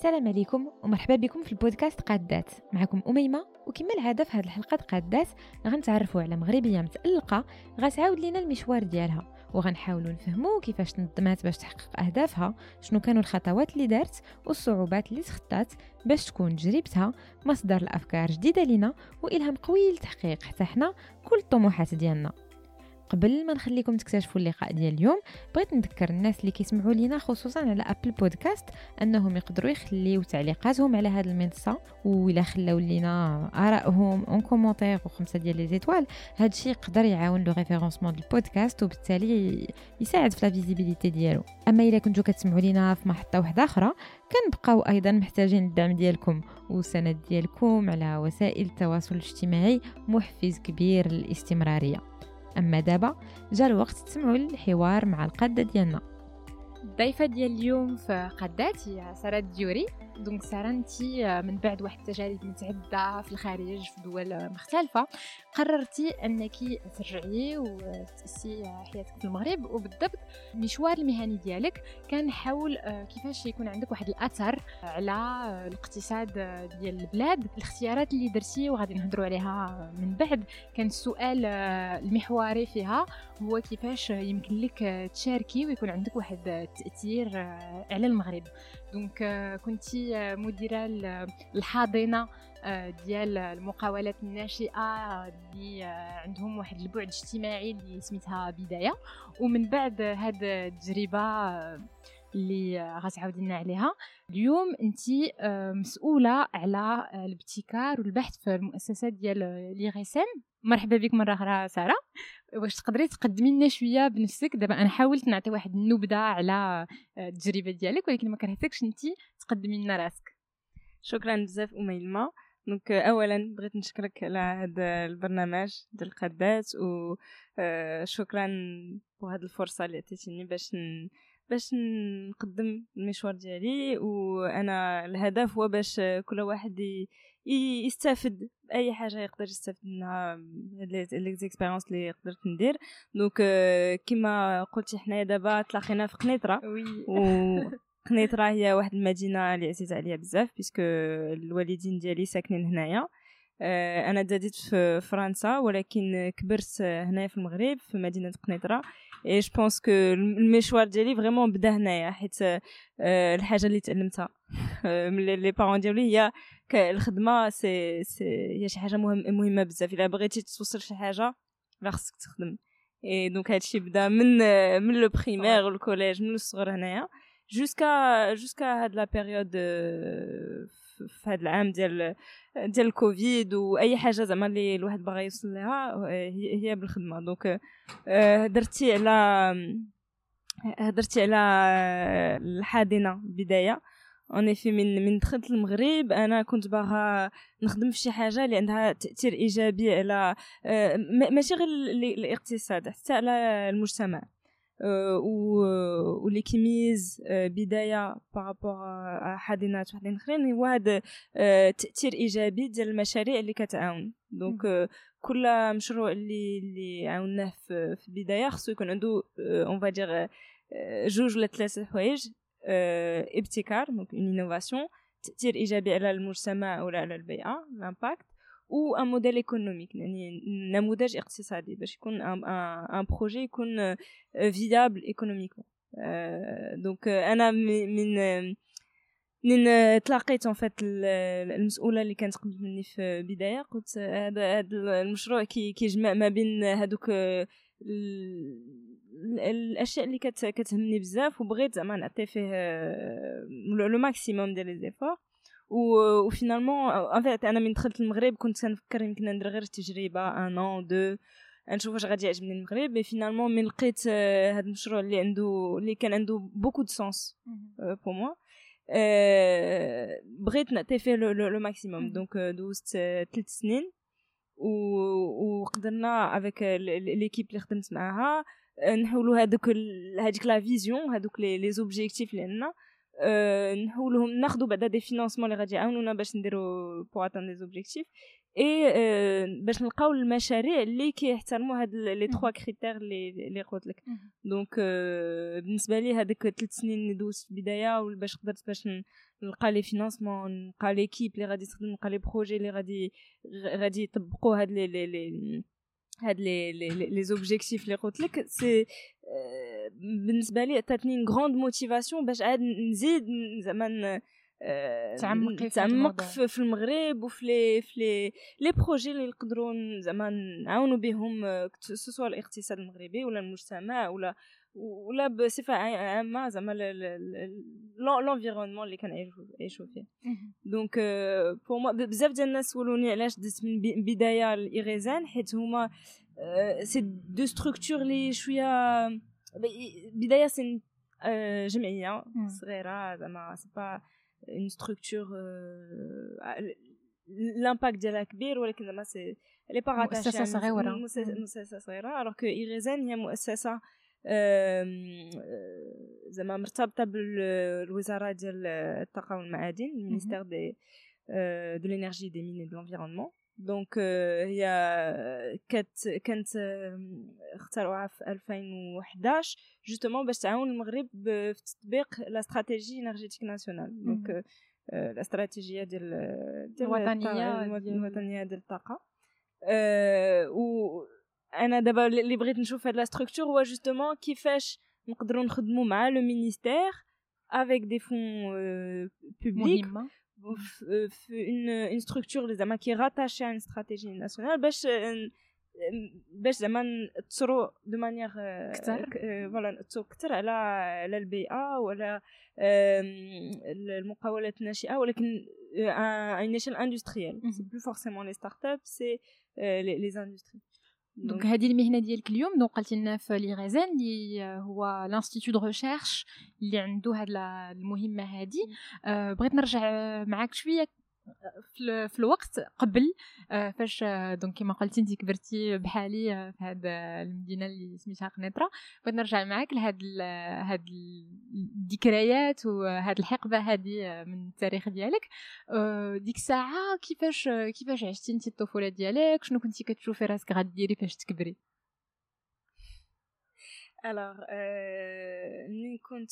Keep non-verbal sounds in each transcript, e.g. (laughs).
السلام عليكم ومرحبا بكم في البودكاست قادات معكم أميمة وكما العادة في هذه الحلقة قادات غنتعرفوا على مغربية متألقة غتعاود لنا المشوار ديالها وغنحاولوا نفهموا كيفاش تنظمات باش تحقق أهدافها شنو كانوا الخطوات اللي دارت والصعوبات اللي تخطات باش تكون تجربتها مصدر الأفكار جديدة لنا وإلهام قوي لتحقيق حتى حنا كل الطموحات ديالنا. قبل ما نخليكم تكتشفوا اللقاء ديال اليوم بغيت نذكر الناس اللي كيسمعوا لينا خصوصا على Apple Podcasts أنهم يقدروا يخليو تعليقاتهم على هذه المنصة وإلا خلاو لينا ارائهم en commentaire وخمسة ديال les étoiles. هذا الشيء يقدر يعاون le référencement de البودكاست وبالتالي يساعد في la visibilité ديالو. أما إلا كنتو كتسمعوا لينا في منصة واحدة أخرى كنبقاو أيضا محتاجين الدعم ديالكم والسند ديالكم على وسائل التواصل الاجتماعي محفز كبير للاستمرارية. أما دابا جا الوقت تسمعوا الحوار مع القادة ديالنا. الضيفة ديال اليوم في قادات هي ساره الديوري donc ساره انت من بعد واحد التجارب متعدده في الخارج في دول مختلفة قررتي أنك ترجعي وتاسسي حياتك في المغرب وبالضبط المشوار المهني ديالك كان حول كيفاش يكون عندك واحد الأثر على الاقتصاد ديال البلاد. الاختيارات اللي درتي وغادي نهضروا عليها من بعد. كان السؤال المحوري فيها هو كيفاش يمكن لك تشاركي ويكون عندك واحد التأثير على المغرب. دونك كنتي مديرة الحاضنة آه، ديال المقاولات الناشئة اللي عندهم واحد البعد اجتماعي اللي سميتها بداية. ومن بعد هاد التجربة اللي غتعاودي لنا عليها. اليوم انت آه، مسؤولة على الابتكار والبحث في المؤسسات ديال لي مرحبا بك مرة أخرى سارة. واش تقدري تقدمي لنا شوية بنفسك. دابا أنا حاولت نعطي واحد النبذة على التجربة ديالك ولكن ما كرهتكش انت تقدمي لنا راسك. شكرا بزاف اميمه دونك اولا بغيت نشكرك على هذا البرنامج ديال القادات وشكرا بهذه الفرصة اللي عطيتيني باش ن... باش نقدم المشوار ديالي. وأنا الهدف هو باش كل واحد يستافد اي حاجة يقدر يستافد منها les expériences اللي قدرت ندير. donc كما قلتي حنايا دابا تلاقينا في قنيطرة. و (laughs) قنيطرة هي واحد المدينة اللي عزيزة عليا بزاف parce que الوالدين ديالي ساكنين هنايا. أنا تزاديت في فرنسا ولكن كبرت هنايا في المغرب في مدينة قنيطرة. et je pense que المشوار ديالي vraiment بدأ هنايا حيت الحاجة اللي تعلمتها. (laughs) من les parents ديالي هي الخدمة سي سي هي شي حاجة مهم مهمة بزاف. إلا بغيتي توصل شي حاجة راه خصك تخدم. et donc هادشي بدا من من le primaire وال collège من الصغر هنايا jusqu'à jusqu'à هاد la période في هاد العام ديال ديال الكوفيد واي حاجة زعما اللي الواحد باغي يوصل لها هي بالخدمة. donc هدرتي على هدرتي على الحاضنه بداية. en fait من من دخلت المغرب أنا كنت باغا نخدم في شي حاجة اللي عندها تأثير إيجابي على ماشي غير الاقتصاد حتى على المجتمع. واللي كيميز بداية par rapport حاضنات وحدين أخرين هو هذا تأثير إيجابي ديال المشاريع اللي كتعاون. donc كل مشروع اللي اللي عاوناه في البدايه خصو يكون عنده on va dire جوج ولا ثلاثة حوايج. ابتكار donc une innovation تاثير ايجابي على المجتمع ولا على البيئه l'impact ou un modèle économique يعني نموذج اقتصادي باش يكون un projet يكون viable économiquement donc أنا من من تلاقيت en fait المسؤوله اللي كانت قبل مني في البدايه قلت هذا المشروع كيجمع ما بين هذوك الأشياء اللي كتهمني بزاف وبغيت زعما نعطي فيه le maximum ديال les efforts و finalement en fait أنا من دخلت المغرب كنت كنفكر يمكن ندير غير تجربه un an deux نشوف واش غادي يعجبني المغرب. mais finalement من لقيت هذا المشروع اللي عنده اللي كان عنده beaucoup de sens pour moi بغيت نعطي فيه le maximum donc دوزت ثلاث سنين. وقدرنا avec l'équipe اللي خدمت معاها نحولوا هذوك هذيك la vision هذوك les objectifs اللي عندنا نحولهم ناخذوا بعدا des financements اللي غادي يعاونونا باش نديرو pour atteindre des objectifs et باش نلقاو المشاريع اللي كيحترموا هاد les trois critères اللي اللي قلت لك. donc بالنسبة لي هذيك ثلاث سنين اللي دوزت في البداية باش قدرت باش نلقى les financements نلقى l'équipe اللي غادي تخدم نلقى les projets اللي غادي غادي يطبقوا هاد les les هاد les les objectifs اللي قلت لك c'est بالنسبة لي عطاتني grande motivation باش عاد نزيد زعما تعمقي تعمق في, في المغرب وفي les في les les projets اللي نقدروا زعما نعاونوا بهم سواء الاقتصاد المغربي ولا المجتمع ولا ولا بصفه عامه زعما l'environnement اللي كنعيشوا فيه donc pour moi بزاف ديال الناس سولوني علاش دزت من بدايه ل IRESEN حيت هما c'est deux structures لي شوية بدايه c'est جمعيه صغيره زعما c'est pas une structure l'impact ديالها كبير ولكن زعما c'est pas مؤسسه صغيره مؤسسه صغيره alors que IRESEN هي مؤسسه زعما مرتبطة بالوزارة ديال الطاقه والمعادن ال ministère de de l'énergie des mines de l'environnement donc هي كانت كانت اختاروها في 2011 justement باش تعاون المغرب في تطبيق la stratégie énergétique nationale donc la stratégie ديال ديال الوطنية الوطنية ديال الطاقة. و أنا دابا اللي بغيت نشوف هاد la structure هو justement كيفاش نقدروا نخدموا مع le ministère avec des fonds publics في une une structure اللي زعما qui est rattachée à une stratégie nationale باش باش زعما تأثرو de manière كثر voilà تأثرو كثر على على البيئة وعلى المقاولات الناشئة ولكن une échelle industrielle c'est plus forcément les start-up c'est les industries donc هذه المهنه ديالك اليوم donc قلتي لنا في les gens اللي هو l'institut de recherche اللي عنده هاد المهمه هذه أه بغيت نرجع معاك شوية في, الوقت قبل آه، فاش آه، donc كما قلتي انت كبرتي بحالي آه، في هاد المدينة اللي سميتها قنيطرة. بغيت نرجع معاك لهاد هاد الذكريات وهاد الحقبة هذه من التاريخ ديالك. ديك الساعة كيفاش كيفاش عشتي انت الطفولة ديالك؟ شنو كنتي كتشوفي راسك غديري فاش تكبري؟ Alors, euh, كنت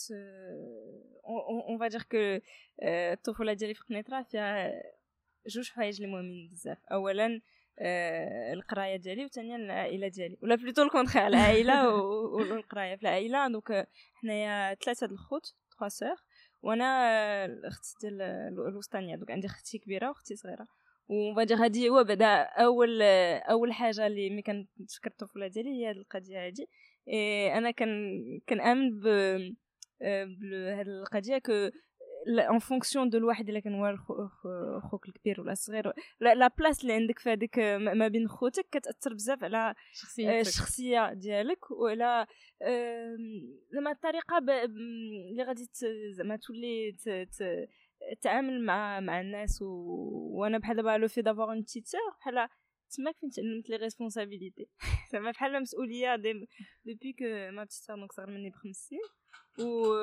on va dire que الطفوله ديالي في قنيطره فيها جوج حوايج اللي مهمين بزاف اولا القرايه ديالي وثانيا العائله ديالي ولا plutôt au contraire العائله والقرايه في العائله donc حنايا ثلاثة د الخوت trois sœurs وأنا الاخت ديال الوسطانيه donc عندي أختي كبيره واختي صغيره وبعد هادي هو بعدا اول اول حاجة اللي ملي كنتفكر الطفوله ديالي هي هاد القضية هادي أنا كان كنامن ب بهاد القضية que en fonction de الواحد إلا كان هو خوك الكبير ولا الصغير la place اللي عندك في هذيك ما بين خوتك كتأثر بزاف على الشخصية ديالك وعلى زعما الطريقة اللي غادي زعما تولي تعامل مع مع الناس. وأنا بحال دابا le fait d'avoir un بحال تما فين تعلمت les responsabilités زعما بحال مسؤوليه depuis que ma petite sœur donc صغر مني بخمس سنين و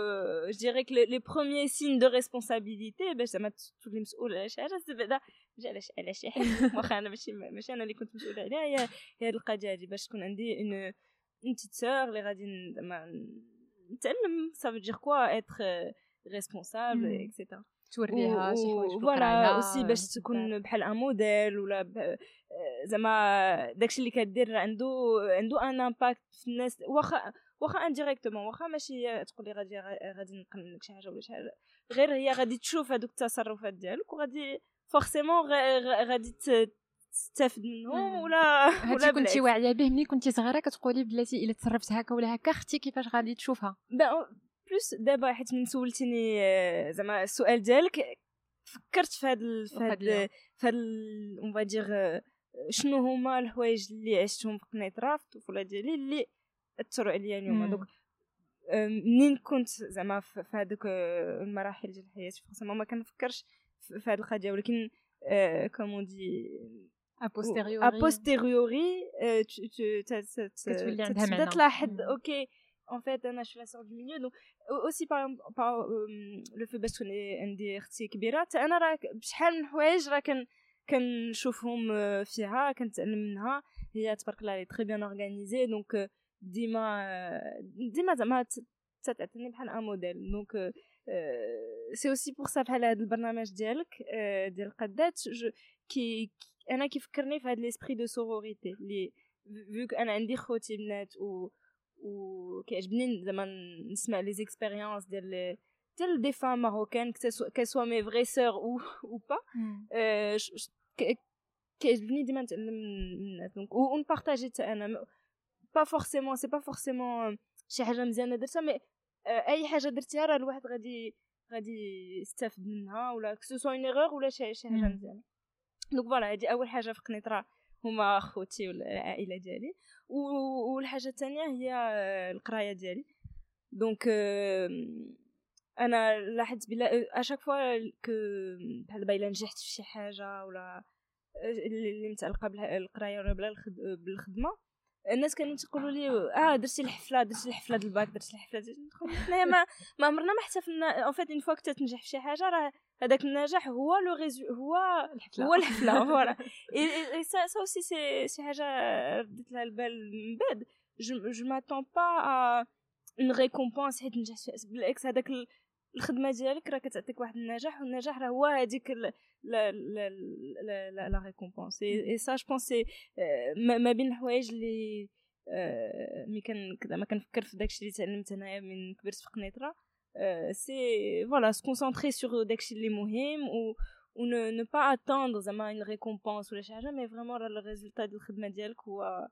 je dirais que les premiers signes de responsabilité باش زعما تولي مسؤول على شي حاجة بعدا على شي على شي حاجة واخا أنا ماشي ماشي أنا اللي كنت مسؤوله عليها هي هي هاد القضية هادي باش تكون عندي une une petite sœur اللي غادي زعما نتعلم ça veut dire quoi être responsable et cetera توريها شي حوايج voilà aussi باش تكون بحال un modèle ولا زعما داكشي اللي كدير عنده عنده un impact في الناس واخا واخا indirectement واخا ماشي تقولي غادي غادي نقلل لك شي حاجة ولا شي حاجة غير هي غادي تشوف هذوك التصرفات ديالك وغادي forcément غادي تستافد منهم ولا ولا كنتي واعية به ملي كنتي صغيرة كتقولي بلاتي إلا تصرفت هكا ولا هكا أختي كيفاش غادي تشوفها؟ plus دابا حيت من سولتيني زعما السؤال ديالك فكرت في هاد في هاد في هاد on va dire شنو هما الحوايج اللي عشتهم في قنيطره في الطفوله ديالي اللي أثروا عليا اليوم؟ donc منين كنت زعما في هذوك المراحل ديال الحياة؟ vraiment ما كنفكرش في هذه القضية ولكن comme on dit a posteriori a posteriori كتولي عندها معنى تلاحظ OK en fait أنا je suis la sœur du milieu donc aussi par par le fait باش تكون عندي أختي كبيره أنا راه بشحال من حوايج راه كان كنشوفهم فيها كنتعلم منها هي تبارك الله elle est très bien organisée donc ديما ديما زعما تعطيني بحال un modèle donc c'est aussi pour ça بحال هذا البرنامج ديالك ديال القدات كي أنا كيفكرني في هذا l'esprit de sororité اللي فيك أنا عندي خوتي بنات و و كيعجبني زعما نسمع les expériences ديال ديال des femmes marocaines que ce soit mes vraies sœurs ou ou pas كيعجبني ديما نتعلم من الناس donc ونبارطاجي حتى أنا pas forcément c'est pas forcément شي حاجة مزيانه درتها mais اي حاجة درتيها راه الواحد غادي غادي يستافد منها ولا que ce soit une erreur ولا شي شي حاجة مزيانه donc voilà هادي اول حاجة في قنيطره هما خوتي والعائله ديالي. والحاجة الثانية هي القراية ديالي. donc أنا لاحظت بلا à chaque fois que بحال دابا إلا نجحت في شي حاجة ولا اللي متعلقة بالقرايه ولا بالخدمة الناس كانوا تقولوا لي آه درتي الحفلة درتي الحفلة ديال الباك درتي الحفلة ديال حنايا ما ما عمرنا ما احتفلنا en fait une fois كنت تنجح في شي حاجة راه هذاك النجاح هو la raison هو الحفلة. هو الحفلة voilà ça aussi c'est شي حاجة رديت لها البال من بعد. je m'attends pas à une récompense حيت نجحت بالعكس هذاك الخدمة ديالك راه كتعطيك واحد النجاح والنجاح راه هو هذيك la récompense et ça je pense ما بين الحوايج اللي mais كان ما كنفكر في داكشي اللي تعلمت أنايا من كبرت في قنيطرة c'est voilà concentrer sur داكشي اللي مهم و و ne pas attendre زعما une récompense ولا شي حاجة mais vraiment راه الريزولتا ديال الخدمة ديالك هو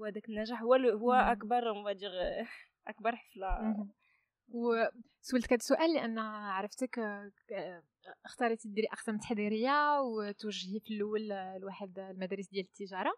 هو داك النجاح هو هو أكبر on va dire (laughs) أكبر حفلة. وسولتك هذا السؤال لأن عرفتك اختاريتي ديري أقسام تحضيرية وتوجهي في الأول لواحد المدارس ديال التجارة.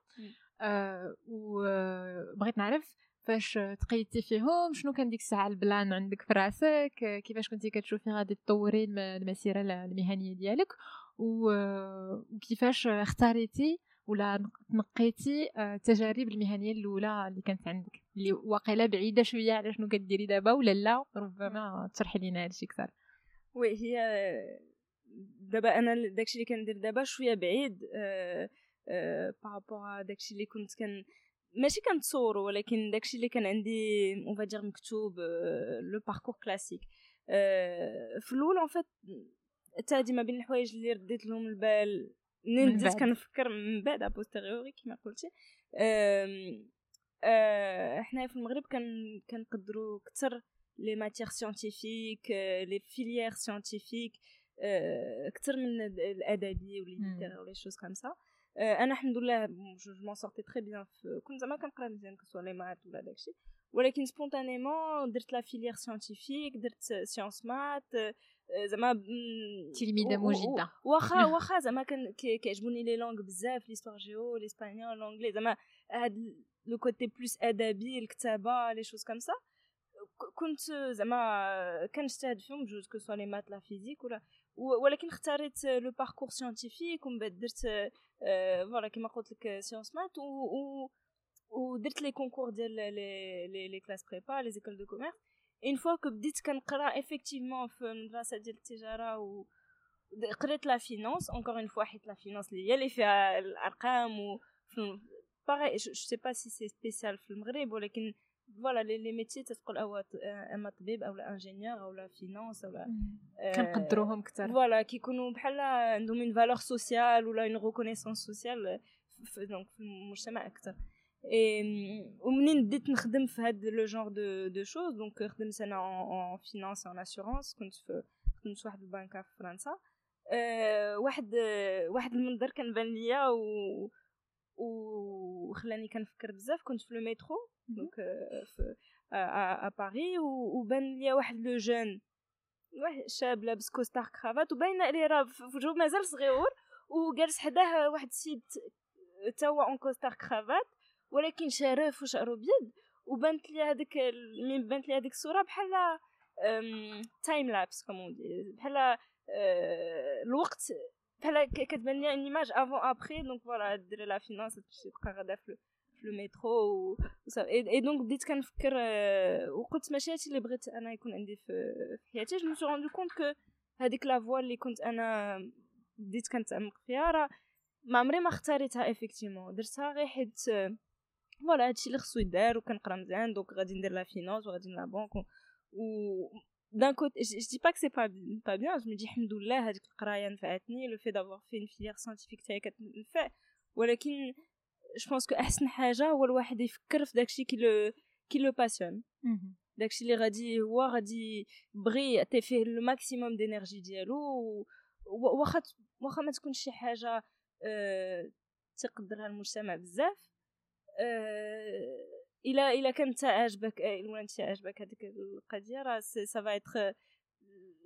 أه وبغيت نعرف فاش تقيدتي فيهم شنو كان ديك الساعة البلان عندك في راسك؟ كيفاش كنتي كتشوفي غادي تطوري المسيرة المهنية ديالك؟ وكيفاش اختاريتي ولا نقيتي التجارب المهنية الأولى اللي كانت عندك؟ اللي واقيلا بعيدة شوية على شنو كديري دابا ولا لا؟ ربما تشرحي لينا هادشي أكثر. oui هي دابا أنا داكشي اللي كندير دابا شوية بعيد par rapport داكشي اللي كنت كان ماشي كنتصورو ولكن داكشي اللي كان عندي on va dire مكتوب le parcours classique في الأول en fait حتى ما بين الحوايج اللي رديت لهم البال منين بديت كنفكر من بعد a posteriori كما قلتي. حنايا في المغرب كان كنقدروا أكثر les matières scientifiques les filières scientifiques أكثر من الأدبي ولا ولا choses ça أنا الحمد لله je m'en sortais très bien كنت زعما كنقرا مزيان que ce soit les maths ولا داكشي ولكن spontanément درت la filière scientifique درت sciences maths زعما تلميذه مجده واخا (laughs) واخا زعما كان كيعجبوني les langues بزاف l'histoire-géo l'espagnol l'anglais زعما هاد le côté plus ادبي الكتابة les choses comme ça. كنت زعما كنجتهد فيهم بجوج que ce soit les maths la physique ولا ولكن اختاريت le parcours scientifique ومن بعد درت voilà كيما قلت لك sciences maths و ودرت les concours ديال les les classes prépa les écoles de commerce une fois que بديت كنقرا effectivement في المدرسة ديال التجاره و قريت la finance encore une fois حيت la finance اللي هي اللي فيها الارقام و après je sais pas si c'est spécial في المغرب ولكن voilà les les métiers تتقول أو اما طبيب أو لا ingénieur أو لا finance أو لا كنقدروهم أكثر voilà كيكونوا بحال عندهم une valeur sociale ولا une reconnaissance sociale donc في المجتمع أكثر ومنين بديت نخدم في هاد le genre de de choses. donc خدمت أنا en finance en assurance كنت في خدمت في واحد البنكه في فرنسا. أه واحد واحد المنظر كان بان ليا و وخلاني كنفكر بزاف. كنت في le métro. donc في à Paris وبان ليا واحد le jeune. واحد شاب لابس costard cravate وباين عليه راه في وجهه مازال صغيور وجالس حداه واحد السيد تا هو en costard cravate ولكن شرف وشعره ابيض وبانت لي هذيك من بانت لي هذيك الصورة بحال time-lapse comment بحال الوقت بحال كتبان لي une image avant après donc voilà دير la finance تبقى غادا في في المترو et donc بديت كنفكر وقلت ماشي هادشي اللي بغيت أنا يكون عندي في حياتي je me rendais compte que هذيك la voie اللي كنت أنا بديت كنتعمق فيها راه ما عمري ما اختاريتها effectivement درتها غير حيت voilà هادشي اللي خصو يدار وكنقرا مزيان donc غادي ندير la finance وغادي la banque و d'un côté je, je dis pas que c'est pas pas bien je me dis الحمد لله هذيك القراية نفعتني le fait d'avoir fait une filière scientifique ولكن je pense que أحسن حاجة هو الواحد يفكر في داكشي qui le qui le passionne داكشي اللي غادي هو غادي بغي يعطي فيه le maximum d'énergie ديالو واخا واخا ما تكونش شي حاجة أه تقدرها المجتمع بزاف. أه الا الا كانت عاجبك ولا انت عاجبك هذيك القضية راه ça va être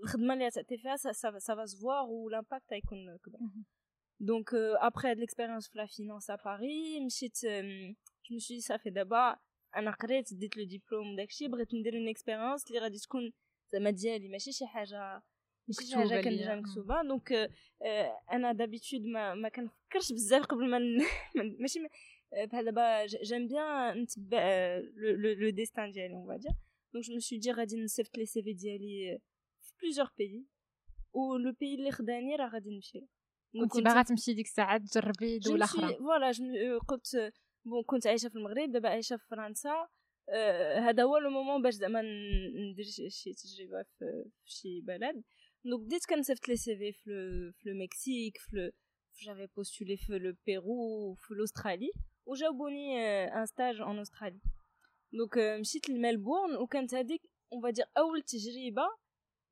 الخدمه اللي تعطي فيها سافا سافا سفوار والامباكت غيكون كبر دونك ابخي هاد l'expérience في la finance à Paris مشيت je me suis صافي دابا أنا قريت ديت le diplôme داكشي بغيت ندير une expérience اللي غادي تكون زعما ديالي ماشي شي حاجة ماشي شي حاجة كنديرها مكتوبه donc أنا d'habitude ما ما كنفكرش بزاف قبل ما ماشي بحال دابا j'aime bien نتبع le destin ديالي on va dire donc je me suis dit غادي نصيفط les CV ديالي في plusieurs pays و le pays اللي خداني راه غادي نمشي كنتي باغا تمشي ديك الساعة تجربي دوله أخرى voilà قلت bon كنت عايشه في المغرب دابا عايشه في فرنسا هذا هو le moment باش زعما ندير شي تجربه في شي بلد donc بديت كنصيفط les CV في le Mexique في j'avais postulé في le Pérou في l'Australie وجاوبوني un stage en Australie donc مشيت لملبورن وكانت هذيك on va dire اول تجربه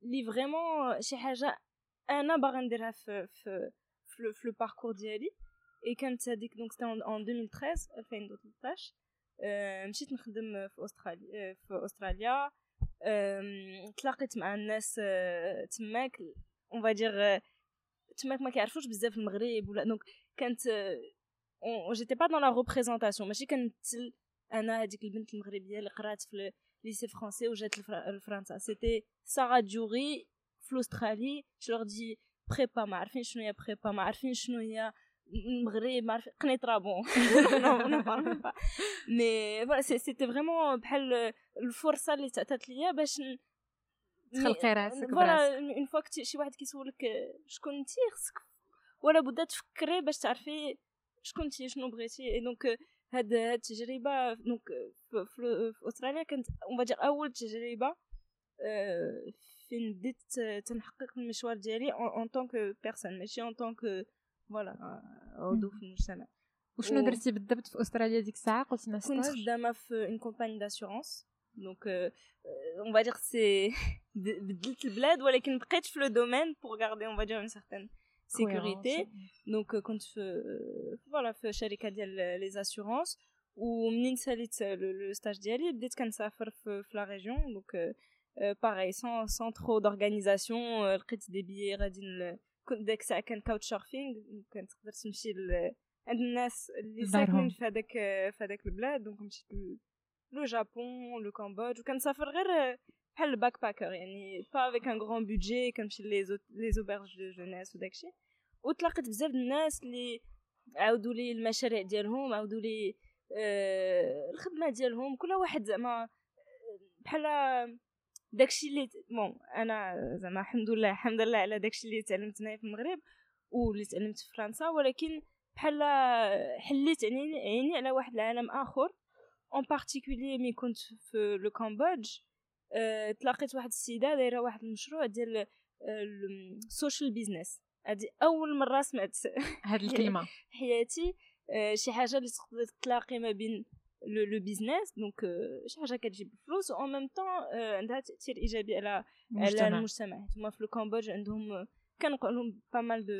لي vraiment شي حاجة أنا باغا نديرها في في في, في le parcours ديالي اي كانت هذيك donc c'était en 2013 2013 مشيت نخدم في استراليا في استراليا تلاقيت مع الناس تماك on va dire تماك ما كيعرفوش بزاف المغرب ولا donc كانت j'étais pas dans la représentation ماشي كنمثل أنا هذيك البنت المغربيه اللي قرات في lycée français وجات لفرنسا c'était سارا جوري في Australie je leur dis prépa ما عارفين شنو هي prépa ما عارفين شنو هي المغرب ما عارفين قنيطره bon mais voilà c'était vraiment بحال الفرصه اللي تعطات ليا باش تخلقي راسك voilà une fois شي واحد كيسولك شكون انت خصك ولا بدا تفكري باش تعرفي شكون انت شنو بغيتي donc هاد هاد التجربه donc في, في, في استراليا كانت une اول تجربه فين بديت تنحقق المشوار ديالي en tant que personne ماشي en tant que voilà عضو في المجتمع وشنو درتي بالضبط في استراليا ديك الساعة قلتي كنت خدامه في une compagnie d'assurance donc on va dire c'est بدلت البلاد ولكن بقيت في le domaine pour garder on va dire une certaine sécurité donc كنت في voilà في شركه ديال les assurances ومنين ساليت le stage ديالي بديت كنسافر في, في la région donc après sans sans trop d'organisation لقيت des pays غادي كنت داك الساعة كان couch surfing كنت تقدر تمشي عند الناس اللي ساكنين في هذاك في هذاك البلاد donc مشيت لو جابون le Cambodge وكنسافر غير بحال ال backpacker يعني pas avec un grand budget كنمشي les auberges de jeunesse وداكشي وتلاقيت بزاف الناس اللي عاودوا لي المشاريع ديالهم عاودوا لي آه الخدمة ديالهم. كل واحد زعما بحال داكشي اللي bon أنا زعما الحمد لله الحمد لله على داكشي اللي تعلمت هنايا في المغرب واللي تعلمت في فرنسا. ولكن بحال حليت عيني على واحد العالم آخر. en particulier mais كنت في le Cambodge أه تلاقيت واحد السيدة دايرة واحد المشروع ديال ال social business هادي أول مرة سمعت (laughs) هاد الكلمة. حياتي. أه شي حاجة اللي تقدر تلاقي ما بين le business donc شي حاجة كتجيب فلوس و même temps عندها تأثير إيجابي على على المجتمع. هما في الكامبودج عندهم كنقول لهم pas mal de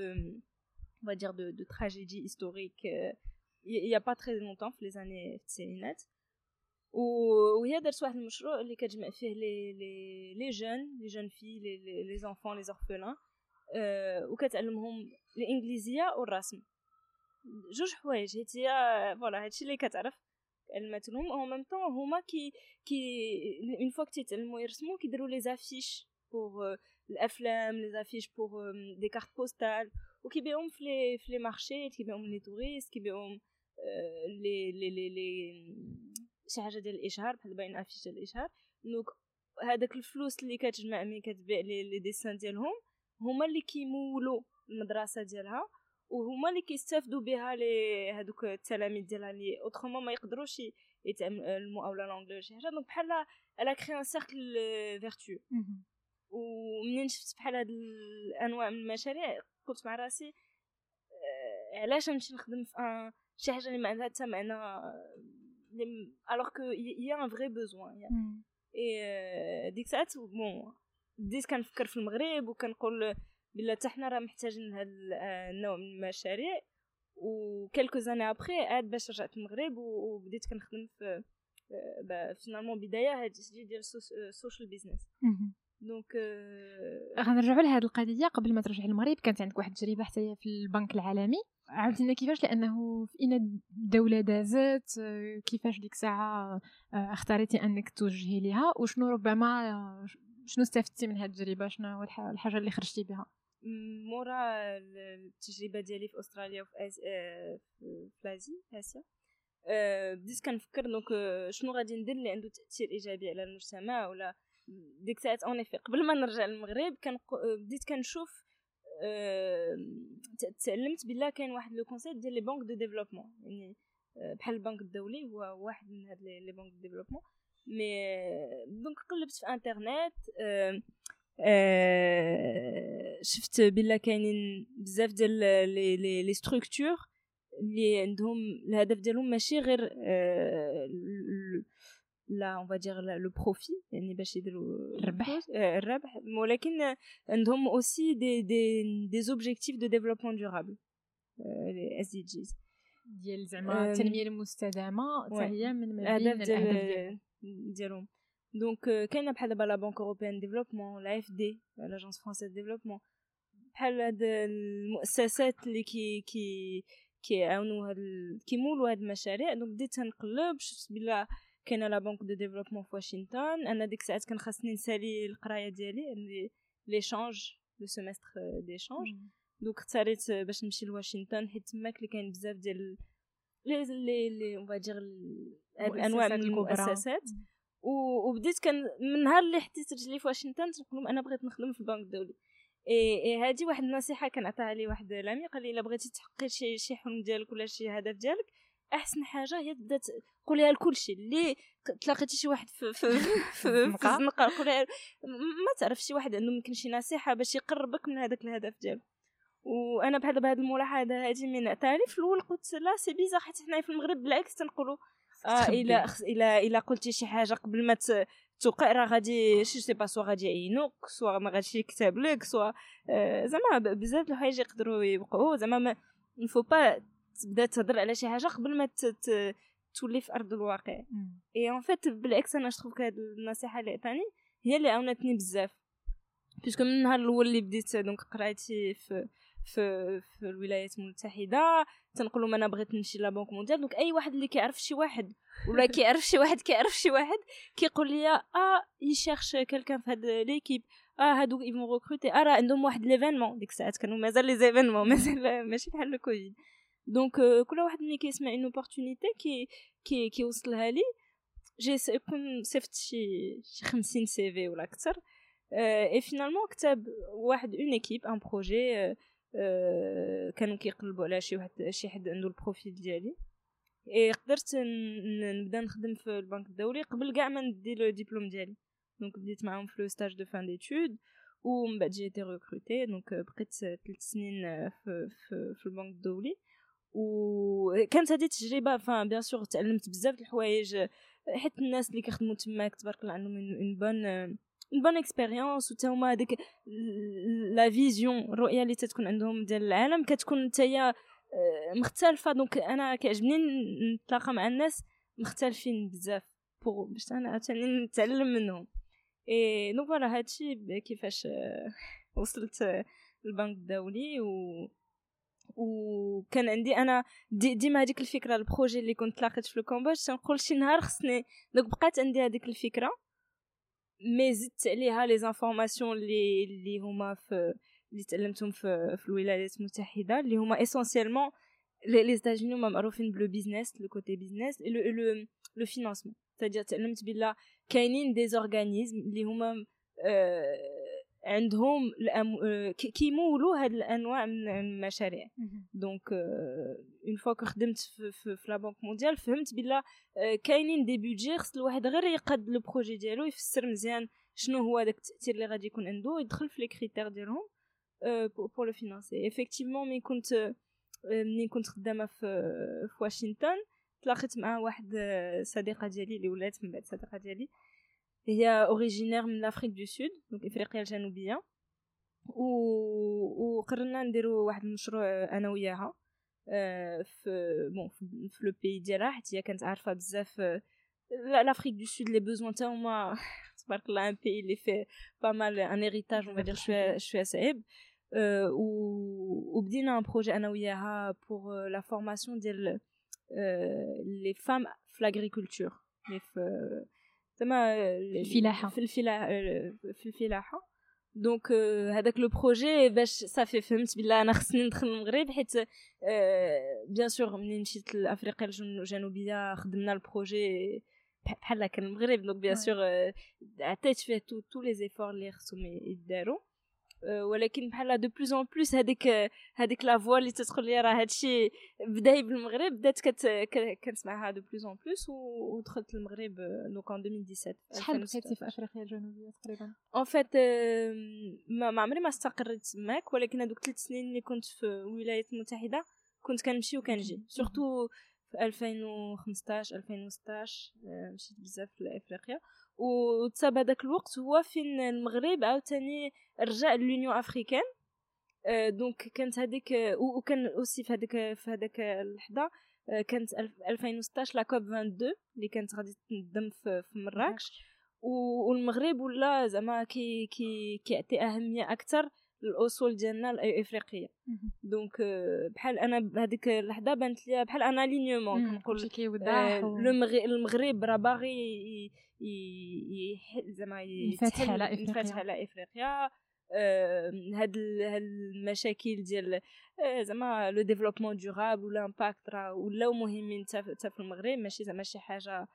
on va dire de, de il y a pas très longtemps les années التسعينات وهي درت واحد المشروع اللي كتجمع فيه les les les jeunes les jeunes في les les enfants les orphelins وكتعلمهم الإنجليزية والرسم. جوج حوايج حيت هي voilà هادشي اللي كتعرف علمت لهم au même temps هما كي كي en fois كيتعلموا يرسموا كيديروا les affiches pour الأفلام les affiches pour des cartes postales وكيبيعوهم في les في les marchés كيبيعوهم les touristes كيبيعوهم لي لي لي لي شي حاجة ديال الإشهار بحال باين affiche ديال الإشهار donc هذاك الفلوس اللي كتجمع ملي كتبيع les les dessins ديالهم هما اللي كيمولوا المدرسة ديالها وهما اللي كيستافدوا بها les هذوك التلاميذ ديالها اللي autrement ما يقدروش يتعلموا اولا l'anglais ولا شي حاجة. donc بحال الا créer un cercle vertueux ومنين شفت بحال هاد الأنواع من المشاريع؟ قلت مع راسي آه، علاش نمشي نخدم في شي حاجة اللي ما عندها حتى معنى alors que y a un vrai besoin اي ديك الساعات bon بديت كنفكر في المغرب وكنقول بلا حتى حنا راه محتاجين هاد النوع من المشاريع و quelques années après عاد باش رجعت المغرب وبديت كنخدم في finalement بداية هاد ديال ال social business donc غنرجعوا لهاد القضية قبل ما ترجع المغرب كانت عندك واحد التجربة حتى في البنك العالمي. عاودتينا كيفاش؟ لأنه في اين الدولة دازت كيفاش ديك الساعة اختاريتي أنك توجهي ليها؟ وشنو ربما شنو استفدتي من هاد التجربة؟ شنو الحاجة اللي خرجتي بها؟ مورا التجربة ديالي في أستراليا وفي أس... في آسيا. اسيا بديت كنفكر donc شنو غادي ندير اللي عنده تأثير إيجابي على المجتمع ولا ديك الساعات اوني قبل ما نرجع للمغرب كان بديت كنشوف تعلمت بلا كاين واحد le concept ديال les banques de développement. يعني بحال البنك الدولي هو واحد من هاد les banques de développement. mais donc قلبت في انترنت شفت بلا كاينين بزاف ديال les les les structures اللي عندهم الهدف ديالهم ماشي غير لا on va dire le profit يعني باش يديروا الربح. الربح. ولكن عندهم aussi des des des objectifs de développement durable les SDGs ديال زعما التنمية المستدامة حتى هي من بين الاهداف ديالهم. donc كاينة بحال دابا la banque européenne développement l'AFD l'Agence française développement بحال هاد المؤسسات اللي كي كي كيعاونوا هاد كيمولوا هاد المشاريع donc بديت نقلب شفت بلا كاينة la banque de développement في واشنطن أنا ديك الساعات كان خاصني نسالي القراية ديالي l'échange le semestre d'échange donc اختاريت باش نمشي لواشنطن حيت تماك اللي كاين بزاف ديال لي لي لي هاد الانواع من المؤسسات. وبديت كان من نهار اللي حطيت رجلي في واشنطن تنقول أنا بغيت نخدم في البنك الدولي. إي إي هادي واحد النصيحة كان عطاها لي واحد l'ami قال لي إلا بغيتي تحققي شي شي حلم ديالك ولا شي هدف ديالك أحسن حاجة هي تبدأ قوليها لكلشي اللي تلاقيتي شي واحد في في في, (laughs) في الزنقة قوليها ما تعرف شي واحد عنده ممكن شي نصيحة باش يقربك من هذاك الهدف ديالو. وأنا بحال بهذه الملاحظة هذه من عطاني في الأول قلت لا c'est bizarre حيت حنايا في المغرب بالعكس تنقولوا. آه إلا إلا إلا قلتي شي حاجة قبل ما توقع راه غادي شي c'est pas soit غادي يعينوك soit ما غاديش يكتب لك soit آه زعما بزاف الحوايج يقدروا يوقعوا زعما ما نفو با تبدا تهضر على شي حاجة قبل ما تولي في أرض الواقع. et en fait بالعكس أنا شوف هاد النصيحة اللي عطاني هي اللي عاونتني بزاف. parce que من النهار الأول اللي بديت donc قرايتي في في في الولايات المتحدة تنقولوا أنا بغيت نمشي la banque mondiale donc أي واحد اللي كيعرف شي واحد ولا (laughs) كيعرف شي واحد كيعرف شي واحد كيقول لي آه ils cherchent quelqu'un في هاد l'équipe آه هادو ils vont recruter آه راه عندهم واحد l'événement ديك الساعات كانوا مازال les événements (laughs) مازال ماشي بحال الكوفيد. دونك كل واحد ملي كيسمع une opportunité كي كي كيوصلها les gens كنصيفط شي شي 50 CV ولا أكثر et finalement كتبت واحد une équipe un projet كانوا كيقلبوا على شي واحد شي حد عنده le profil ديالي et قدرت نبدا نخدم في البنك الدولي قبل كاع ما ندي le diplôme ديالي donc بديت معاهم في le stage de fin d'études ومن بعد j'étais recrutée donc بقيت ثلاث سنين في, في, في البنك الدولي وكانت هذه تجربه enfin bien sûr تعلمت بزاف د الحوايج حيت الناس اللي كيخدموا تماك تبارك الله عندهم une bonne une bonne expérience وتا هما هذيك la vision الرؤية اللي تتكون عندهم ديال العالم كتكون نتايا مختلفة. donc أنا كيعجبني نتلاقى مع الناس مختلفين بزاف pour باش أنا عاوتاني نتعلم منهم. et donc voilà هادشي كيفاش وصلت البنك الدولي. و وكان عندي أنا déjà ديما هذيك الفكرة ال projet اللي كنت لاقيت في ال campagne تنقول شي نهار خصني donc بقات عندي هذيك الفكرة mais زدت عليها les informations اللي اللي هما في اللي تعلمتهم في, في الولايات المتحدة اللي هما essentiellement les États-Unis هما معروفين ب le business le côté business le le le financement تادير تعلمت بلا كاينين des organismes اللي هما آه عندهم كيموّلوا هاد الأنواع من المشاريع. donc une fois خدمت في, في, في la Banque mondiale فهمت بلا كاينين des budgets خص الواحد غير يقاد le projet ديالو يفسر مزيان شنو هو داك التأثير اللي غادي يكون عنده يدخل في les critères ديالهم pour le financer effectivement ملي كنت ملي كنت خدامة في في واشنطن تلاقيت مع واحد صديقة ديالي اللي ولات من بعد صديقة ديالي. هي originaire من l'Afrique du Sud donc افريقيا الجنوبيه و وقررنا نديرو واحد المشروع أنا وياها في bon في le pays ديالها حيت هي كانت عارفه بزاف l'Afrique du Sud les besoins تاهما تبارك الله un pays اللي فيه pas mal un héritage un شوية شوية صعيب وبدينا un projet أنا وياها pour la formation ديال les femmes في l'agriculture في زعما الفلاحه في الفلاحة. في الفلاحة. donc هذاك le projet باش صافي فهمت بلا أنا خصني ندخل المغرب حيت bien sûr ملي مشيت لأفريقيا الجنوبية خدمنا ال projet بحال كان المغرب. donc bien sûr عطيت فيه tous les efforts اللي خصهم يداروا ولكن بحال de plus en plus هذيك هذيك la voix اللي تدخل لي راه هادشي بدأ بالمغرب بدات كت كنسمعها de plus en plus ودخلت المغرب donc en 2017 شحال بقيتي في أفريقيا الجنوبية تقريبا؟ en fait ما عمري ما استقريت تماك ولكن هذوك ثلاث سنين اللي كنت في الولايات المتحده كنت كنمشي وكنجي. surtout في 2015 2016 مشيت بزاف لأفريقيا. وتصاب هذاك الوقت هو فين المغرب عاوتاني رجع l'Union africaine donc كانت هذيك وكان aussi في هذاك في هذاك اللحظة كانت 2016 la COP 22 اللي كانت غادي تنظم في, في مراكش. والمغرب ولا زعما كي كي كيعطي أهمية أكثر الأصول ديالنا الافريقيه donc بحال أنا بهذيك اللحظه بانت لي بحال un alignement كنقول المغرب راه باغي زعما يفتح على إفريقيا. يفتح على إفريقيا. هاد هاد المشاكل ديال زعما le développement durable ولا impact راه ولاو مهمين حتى في المغرب. ماشي زعما شي حاجة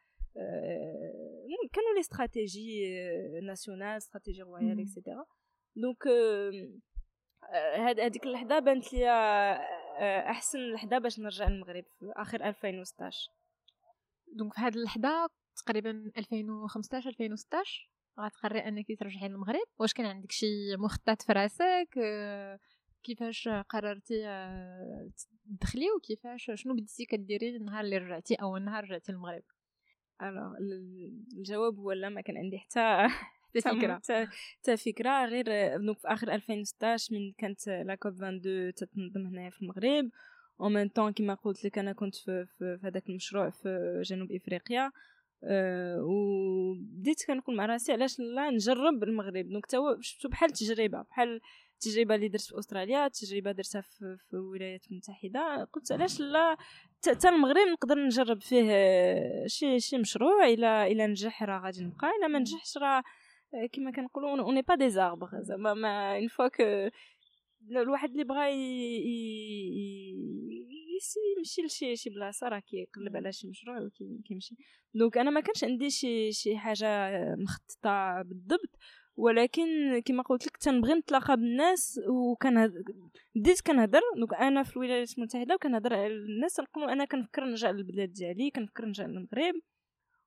كانوا les stratégies nationales stratégies royales et cetera donc هاد هذيك اللحظة بانت لي أحسن لحظة باش نرجع للمغرب في آخر 2016 donc في هاد اللحظة تقريبا 2015 2016 غتقرري أنك ترجعي للمغرب. واش كان عندك شي مخطط في راسك؟ كيفاش قررتي تدخلي؟ وكيفاش شنو بديتي كديري النهار اللي رجعتي أو النهار رجعتي للمغرب؟ alors الجواب هو لا ما كان عندي حتى حتى فكرة. غير donc في آخر 2016 من كانت la COP 22 تتنظم هنايا في المغرب أو ميم طون كيما قلت لك أنا كنت في, في, في هذاك المشروع في جنوب إفريقيا أه وبديت كنقول مع راسي علاش لا نجرب المغرب. donc توا شفتو بحال تجربة بحال التجربه اللي درت في أستراليا تجربة درتها في, في الولايات المتحده قلت علاش لا حتى المغرب نقدر نجرب فيه شي شي مشروع إلى إلى نجح راه غادي نبقى إلى ما نجحش راه كما كنقولوا on n'est pas des arbres زعما ما une fois que الواحد اللي بغا يمشي لشي شي بلاصه راه كيقلب على شي مشروع وكيمشي donc أنا ما كانش عندي شي شي حاجة مخططه بالضبط ولكن كما قلت لك تنبغي نتلاقى بالناس وكان بديت كنهضر donc أنا في الولايات المتحده وكنهضر على الناس نقول أنا كنفكر نرجع للبلاد ديالي كنفكر نرجع للمغرب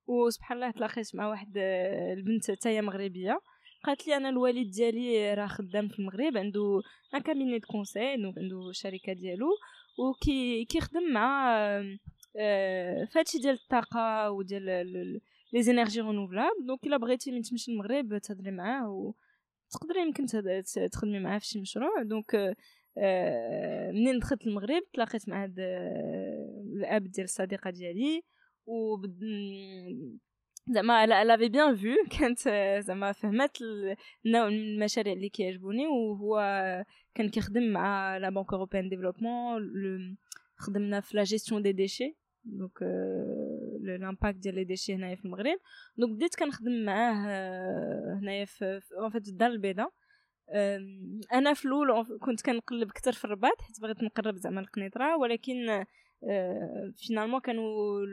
وسبحان الله تلاقيت مع واحد آه، البنت تاهي مغربية. قالت لي أنا الوالد ديالي راه خدام في المغرب عنده un cabinet de conseil عنده شركة ديالو وكي كيخدم مع آه، فهادشي ديال الطاقة وديال les énergies renouvelables donc إلا بغيتي من تمشي للمغرب تهضري معاه وتقدري يمكن تخدمي معاه في شي مشروع. donc آه، منين دخلت المغرب تلاقيت مع هاد الأب ديال الصديقة ديالي. و زعما là l'avait bien vu كانت زعما فهمت النوع من المشاريع اللي كيعجبوني وهو كان كيخدم مع la banque européenne développement خدمنا في la gestion des déchets donc l'impact ديال les déchets هنايا في المغرب donc بديت كنخدم معاه هنايا في en fait الدار البيضاء أنا في الأول كنت كنقلب أكثر في الرباط حيت بغيت نقرب زعما القنيطره ولكن finalement كانوا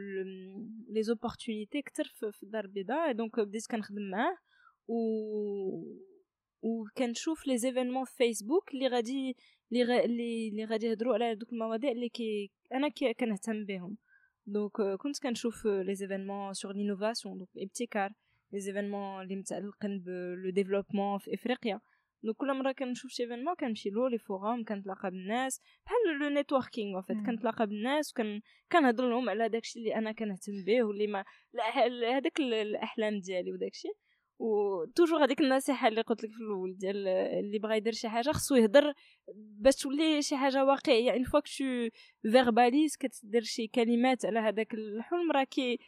les opportunités كتر في الدار البيضاء donc بديت كنخدم معاه و و كنشوف les événements في فيسبوك اللي غادي اللي اللي غادي يهضروا على دوك المواضيع اللي كي أنا كي كنهتم بهم donc كنت كنشوف les événements sur l'innovation donc الابتكار les événements اللي متعلقين ب le développement في افريقيا donc كل مرة كنشوف شي événement كنمشي له les forums كنتلاقى بالناس. بحال le networking en fait كنتلاقى بالناس وكن كنهضر لهم على داكشي اللي أنا كنهتم به واللي ما هذاك الأحلام ديالي وداكشي. و toujours هذيك النصيحة اللي قلت لك في الأول ديال اللي بغى يدير شي حاجة خصو يهضر باش تولي شي حاجة واقعية. une fois que tu verbalises كتدير شي كلمات على هذاك الحلم راه كي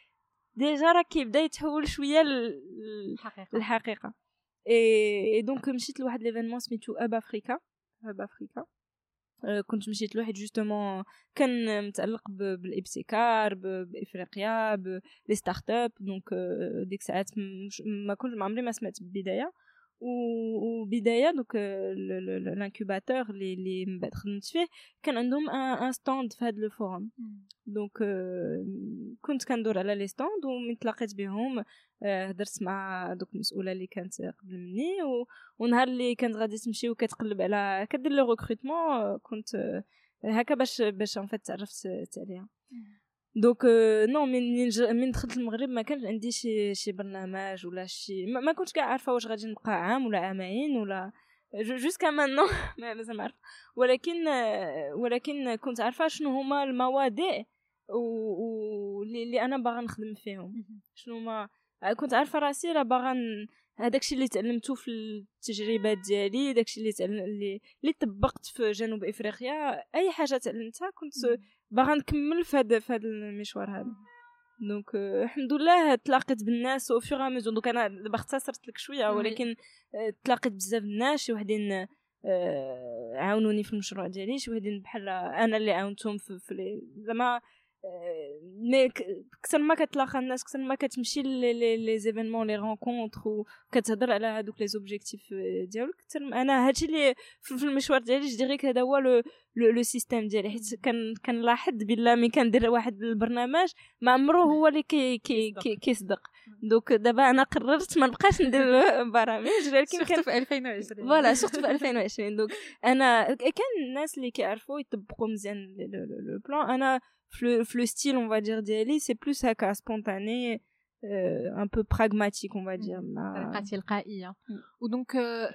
déjà راه كيبدا يتحول شوية للحقيقه الحقيقة. اي donc مشيت لواحد l'événement سميتو Up Africa Up Africa كنت مشيت لواحد justement كان متعلق بالابتكار بافريقيا ب les start-up donc ديك ساعات ما كنت ما عمري ما سمعت ببداية وبداية donc ال incubateur اللي اللي من بعد خدمت فيه كان عندهم un stand في هذا ال forum donc كنت كندور على les stands ومن تلاقيت بهم هدرت مع donc المسؤوله اللي كانت قبل مني ونهار اللي كانت غادي تمشي وكتقلب على كدير le recrutement كنت هكا باش باش ان تعرفت عليها donc non من من دخلت المغرب ما كانش عندي شي شي برنامج ولا شي ما, ما كنتش كاع عارفة واش غادي نبقى عام ولا عامين ولا jusqu'à maintenant مازال ما ولكن ولكن كنت عارفة شنو هما المواضيع اللي أنا باغا نخدم فيهم. شنو هما كنت عارفة راسي راه باغا هذاكشي اللي تعلمته في التجربات ديالي داكشي اللي تعلم اللي اللي طبقت في جنوب إفريقيا أي حاجة تعلمتها كنت باغا نكمل في هذا في هذا المشوار هذا. donc الحمد لله تلاقيت بالناس au fur et à mesure donc أنا دابا اختصرت لك شوية ولكن تلاقيت بزاف الناس شي وحدين عاونوني في المشروع ديالي شي وحدين بحال أنا اللي عاونتهم في زعما mais كثر ما كتلاقى الناس كثر ما كتمشي les événements les rencontres وكتهضر على هذوك les objectifs ديالك كثر أنا هادشي اللي في المشوار ديالي je dirais que هذا هو le le système ديالي حيت كنلاحظ بلا ملي كندير واحد البرنامج ما عمرو هو اللي كي كي كي كيصدق donc دابا أنا قررت ما نبقاش ندير برامج ولكن كان في 2020 voilà surtout في 2020 donc أنا كان الناس اللي كيعرفوا يطبقوا مزيان لو بلان أنا le, style, on va dire, d'Eli, c'est plus à cas spontané, euh, un peu pragmatique, on va dire. Mm. Hein. Mm. Ou donc, euh,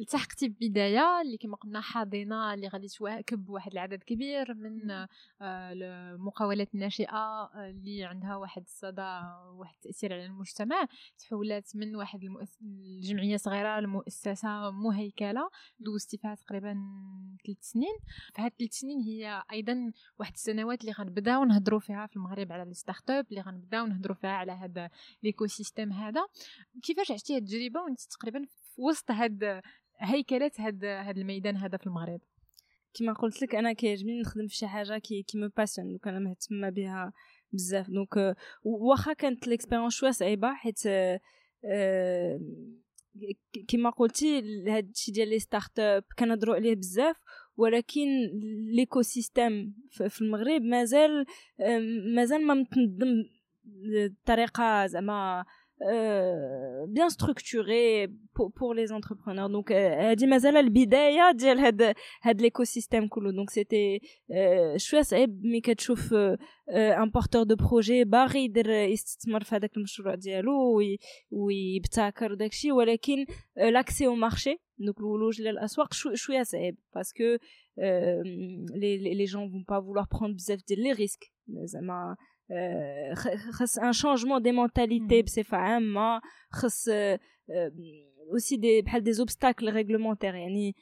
التحقتي ببدايه اللي كما قلنا حاضنة اللي غادي تواكب واحد العدد كبير من آه، المقاولات الناشئة آه، اللي عندها واحد الصدى واحد التأثير على المجتمع تحولات من واحد المؤس... الجمعيه صغيرة لمؤسسة مهيكلة دوزتي فيها تقريبا ثلاث سنين. في هاد ثلاث سنين هي أيضا واحد السنوات اللي غنبداو نهضروا فيها في المغرب على ال start-up اللي غنبداو نهضروا فيها على هذا l'écosystème هذا. كيفاش عشتي هاد التجربة؟ وانت تقريبا في وسط هاد هيكله هذا هذا الميدان هذا في المغرب. كما قلت لك أنا كيعجبني نخدم في شي حاجة كي qui me passionne donc أنا مهتمة بها بزاف. donc واخا كانت l'expérience شوية صعيبة حيت آه، كما قلتي هذا الشيء ديال les start-up كنهضروا عليه بزاف ولكن l'écosystème في المغرب مازال مازال ما متنظم بطريقه زعما bien structuré pour les entrepreneurs donc هادي مازال البدايه ديال هاد هاد l'écosystème كله donc c'était شوية صعيب ملي كتشوف un porteur de projet باغي يدير يستثمر في هذاك المشروع ديالو ويبتكر داكشي ولكن l'accès au marché donc الولوج للاسواق شوية صعيب parce que les les gens vont pas vouloir prendre بزاف ديال les risques زعما خص un changement des mentalités بصفه عامه خص aussi des بحال des obstacles réglementaires يعني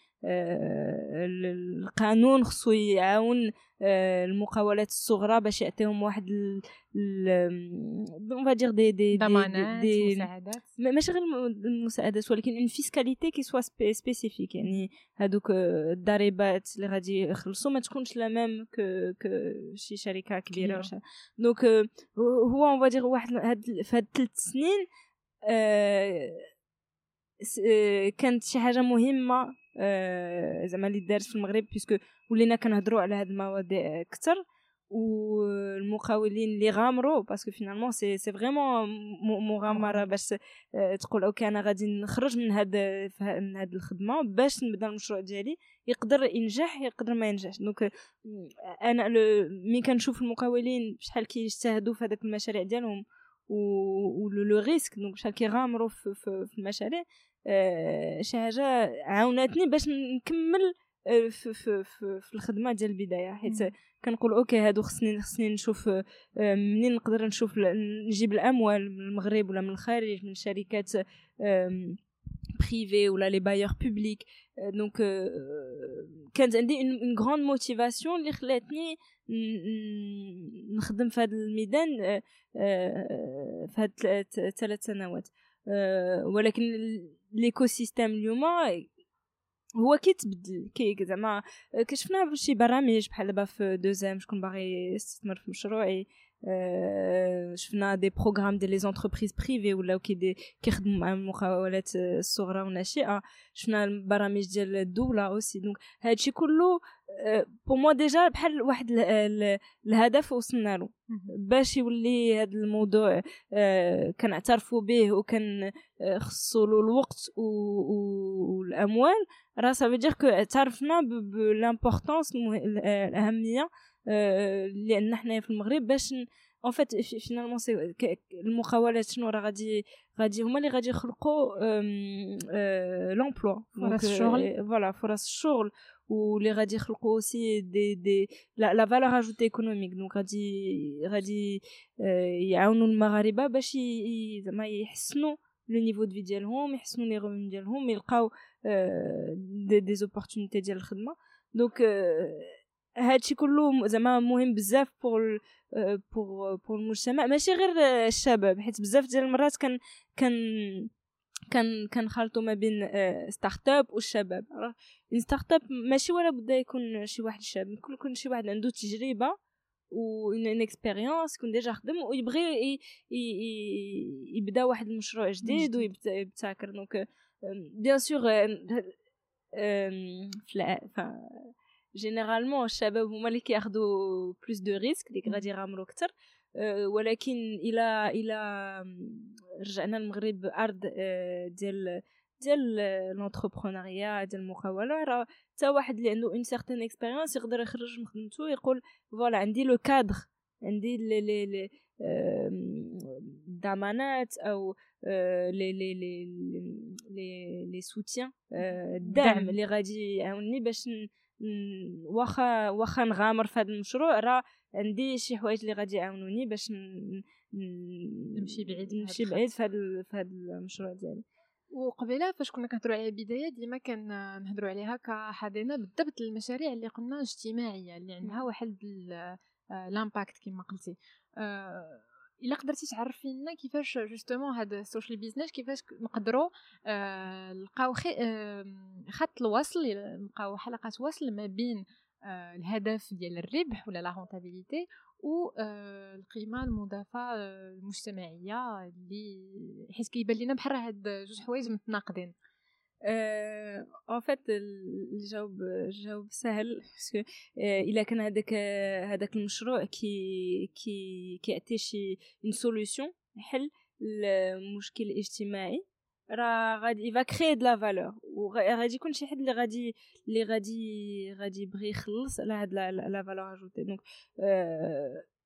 القانون خصو يعاون المقاولات الصغرى باش يعطيهم واحد on va dire des des ضمانات des مساعدات. ماشي غير المساعدات ولكن une fiscalité qui soit spécifique يعني هادوك الضريبات اللي غادي يخلصوا ما تكونش la même que que شي شركة كبيرة donc هو on va dire واحد هاد في هاد ثلاث سنين كانت شي حاجة مهمة زعما اللي دارت في المغرب puisque ولينا كنهضروا على هاد المواضيع أكثر والمقاولين اللي غامروا parce que finalement c'est c'est vraiment مغامرة باش تقول OK أنا غادي نخرج من هاد من هاد الخدمة باش نبدأ المشروع ديالي يقدر ينجح يقدر ما ينجحش. donc أنا mais كنشوف المقاولين شحال كيجتهدوا في هذاك المشاريع ديالهم و le risque donc شحال كيغامروا في, في, في المشاريع شي حاجة عاونتني باش نكمل في, في, في, في الخدمة ديال البداية حيت كنقول OK هادو خصني خصني نشوف منين نقدر نشوف نجيب الأموال من المغرب ولا من الخارج من شركات privées ولا les bailleurs publics donc كانت عندي une grande motivation اللي خلاتني نخدم في هذا الميدان في هاد ثلاث سنوات. ولكن l'écosystème اليوم هو كيتبدل. كي زعما كشفنا شي برامج بحال دابا في deuxième شكون باغي يستثمر في مشروعي آه، شفنا des programmes ديال les entreprises privées ولاو كي كيخدموا مع المقاولات الصغرى والناشئه شفنا البرامج ديال الدولة aussi donc هادشي كله pour moi déjà بحال واحد الهدف وصلنا له. باش يولي هذا الموضوع آه، كنعترفوا به وكان آه، خصو له الوقت والأموال. راه ça veut dire que اعترفنا ب l'importance الأهمية لأن حنايا في المغرب باش en fait finalement c'est المقاولات شنو راه غادي غادي هما اللي غادي يخلقوا l'emploi فرص الشغل voilà فرص الشغل واللي غادي يخلقوا aussi des des la valeur ajoutée économique donc غادي غادي يعاونوا المغاربة باش زعما يحسنوا le niveau de vie ديالهم يحسنوا les revenus ديالهم يلقاو des, des opportunités ديال الخدمة. donc هادشي كله زعما مهم بزاف pour pour pour المجتمع. ماشي غير الشباب حيت بزاف ديال المرات كان كان كان كنخلطوا ما بين start-up والشباب. start-up ماشي ولا بدا يكون شي واحد شاب يكون يكون شي واحد عنده تجربة و une expérience يكون déjà خدم ويبغي يبدا واحد المشروع جديد ويبتكر donc bien sûr généralement الشباب هما اللي كياخذوا plus de risques اللي غادي يغامروا أكثر ولكن إلى إلى رجعنا المغرب ارض ديال ديال l'entrepreneuriat ديال المقاوله راه حتى واحد اللي عنده une certaine expérience يقدر يخرج من خدمته يقول voilà عندي le cadre عندي لي لي لي الضمانات أو لي لي لي لي لي سوتيان الدعم اللي غادي يعاونني باش واخا واخا نغامر في هذا المشروع. راه عندي شي حوايج اللي غادي يعاونوني باش نمشي بعيد نمشي بعيد في هذا في هذا المشروع ديالي. وقبيلة فاش كنا كنهضروا على البداية ديما كان نهضروا عليها كحاضنه بالضبط المشاريع اللي قلنا اجتماعيه اللي عندها واحد ال impact كما قلتي. أه إلا قدرتي تعرفي لنا كيفاش justement هاد ال social business كيفاش نقدروا آه نلقاو آه خط الوصل نلقاو حلقات وصل ما بين آه الهدف ديال الربح ولا la rentabilité و آه القيمة المضافة آه، المجتمعية اللي حيت كيبان لنا بحال هاد جوج حوايج متناقضين. en fait الجواب الجواب سهل parce que إلا كان هذاك هذاك المشروع كي كي كيعطي شي une solution حل لمشكل اجتماعي راه غادي يفا créer de la valeur وغادي يكون شي حد اللي غادي اللي غادي غادي يبغي يخلص على هاد la valeur ajoutée donc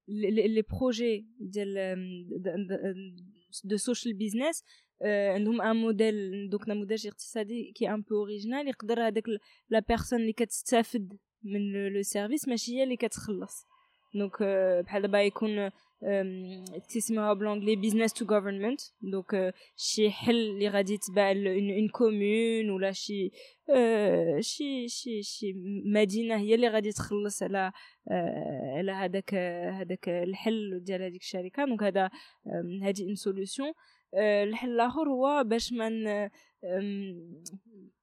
les projets ديال de social business عندهم un modèle donc نموذج اقتصادي كي un peu original يقدر هذاك la personne اللي كتستافد من le service ماشي هي اللي كتخلص. donc بحال دابا يكون تسميوها بلونجلي business to government donc شي حل اللي غادي يتباع une commune ولا شي شي شي شي مدينة هي اللي غادي تخلص على على هذاك هذاك الحل ديال هذيك الشركة. donc هذا هذه une solution الحل الآخر هو باش ما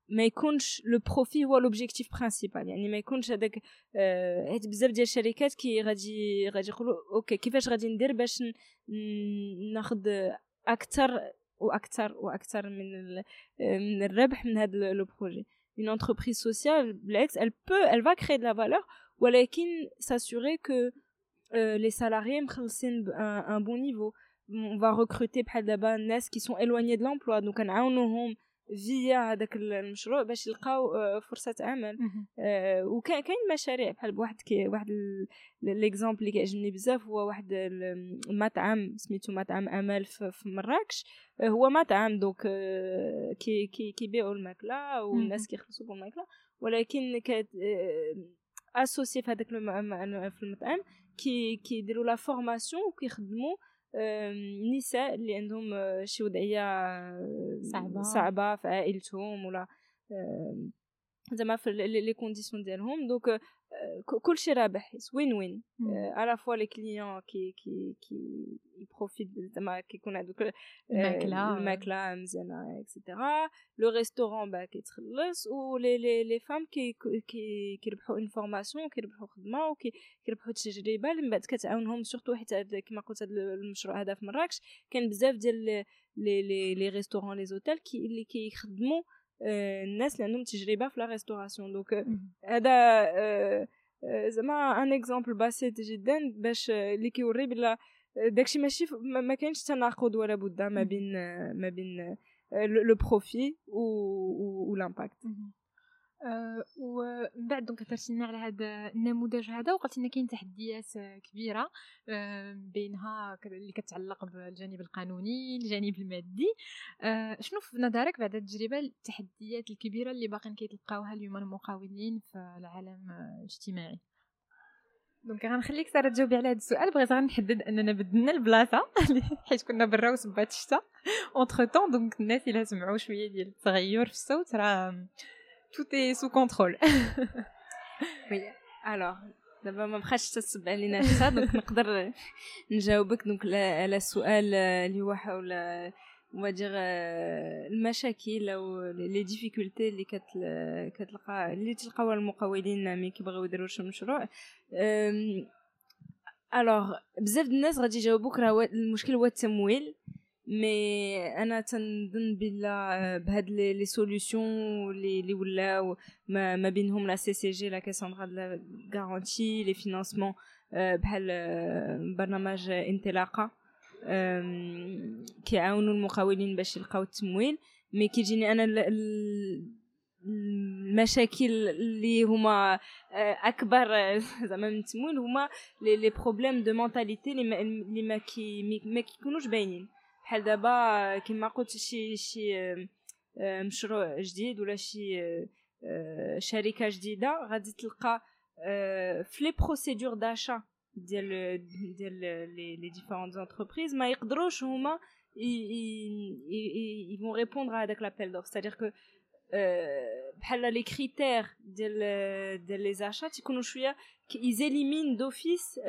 ما يكونش le profit هو l'objectif principal يعني ما يكونش هذاك حيت بزاف ديال الشركات كي غادي غادي يقولوا OK كيفاش غادي ندير باش ناخذ أكثر وأكثر وأكثر من من الربح من هذا le projet une entreprise sociale بالعكس elle peut elle va créer de la valeur ولكن s'assurer que les salariés مخلصين ب un bon niveau on va recruter بحال دابا الناس qui sont éloignés de l'emploi. Donc كنعاونوهم فيا هذاك المشروع باش يلقاو فرصة عمل. آه وكاين كاين مشاريع بحال بواحد كي واحد l'exemple اللي كيعجبني بزاف هو واحد المطعم سميتو مطعم امل في مراكش. هو مطعم دوك كي كي كيبيعوا الماكلة والناس كيخلصوا بالماكلة. ولكن c'est aussi في هذاك في المطعم كي كيديروا la formation وكيخدموا نساء اللي عندهم شي وضعية صعبة. صعبة في عائلتهم ولا زعما في les conditions ديالهم. donc كلشي رابح win-win à la fois les clients كي كي كي ي profite زعما كيكون هذوك الماكله الماكله مزيانه et cetera le restaurant ben كيتخلص و لي لي لي فام كي كي كيربحوا une formation كيربحوا خدمه وكيربحوا تجربه اللي من بعد كتعاونهم surtout حيت كما قلت هذا المشروع هذا في مراكش كاين بزاف ديال les les les restaurants les hôtels كي اللي كيخدموا الناس اللي عندهم تجربه في la restauration donc هذا زعما un exemple بسيط جدا باش اللي كيوري بلا داكشي ماشي ما كاينش تناقض ولا بد ما بين ما بين le profit و l'impact أه ومن بعد donc هضرتي لنا على هذا النموذج هذا وقلت لنا كاين تحديات كبيرة أه بينها اللي كتعلق بالجانب القانوني الجانب المادي. أه شنو في نظرك بعد التجربة التحديات الكبيرة اللي باقيين كيتلقاوها اليوم المقاولين في العالم الاجتماعي؟ donc غنخليك سارة تجاوبي على هذا السؤال بغيت غنحدد أننا بدلنا البلاصة (laughs) حيت كنا برا وسبات الشتا. entre-temps donc الناس إلا سمعوا شوية ديال التغير في الصوت راه tout est sous contrôle. (laughs) oui. Alors, دابا ما بقاش تتصب علينا حتى donc نقدر نجاوبك donc على السؤال اللي هو حول ودير المشاكل أو les difficultés اللي كتلقى اللي تلقاوها المقاولين ملي كيبغيو يديروا شي مشروع alors بزاف الناس غادي يجاوبوك راه المشكل هو التمويل mais أنا تنظن بلا بهاد les solutions لي لي ولاو ما, ما بينهم la CCG la Caisse de la garantie les financements بحال برنامج انطلاقة كيعاونوا المقاولين باش يلقاو التمويل. mais كيجيني أنا المشاكل اللي هما أكبر (laughs) زعما من التمويل هما les problèmes de mentalité اللي ما كيكونوش باينين. بحال دابا كيما قلت شي شي مشروع جديد ولا شي شركه جديده غادي تلقى في les procédures d'achat ديال ديال les différentes entreprises ما يقدروش هما ils vont répondre à هذاك l'appel d'offre c'est-à-dire que بحال les critères ديال ديال les achats تيكونوا شوية ils éliminent d'office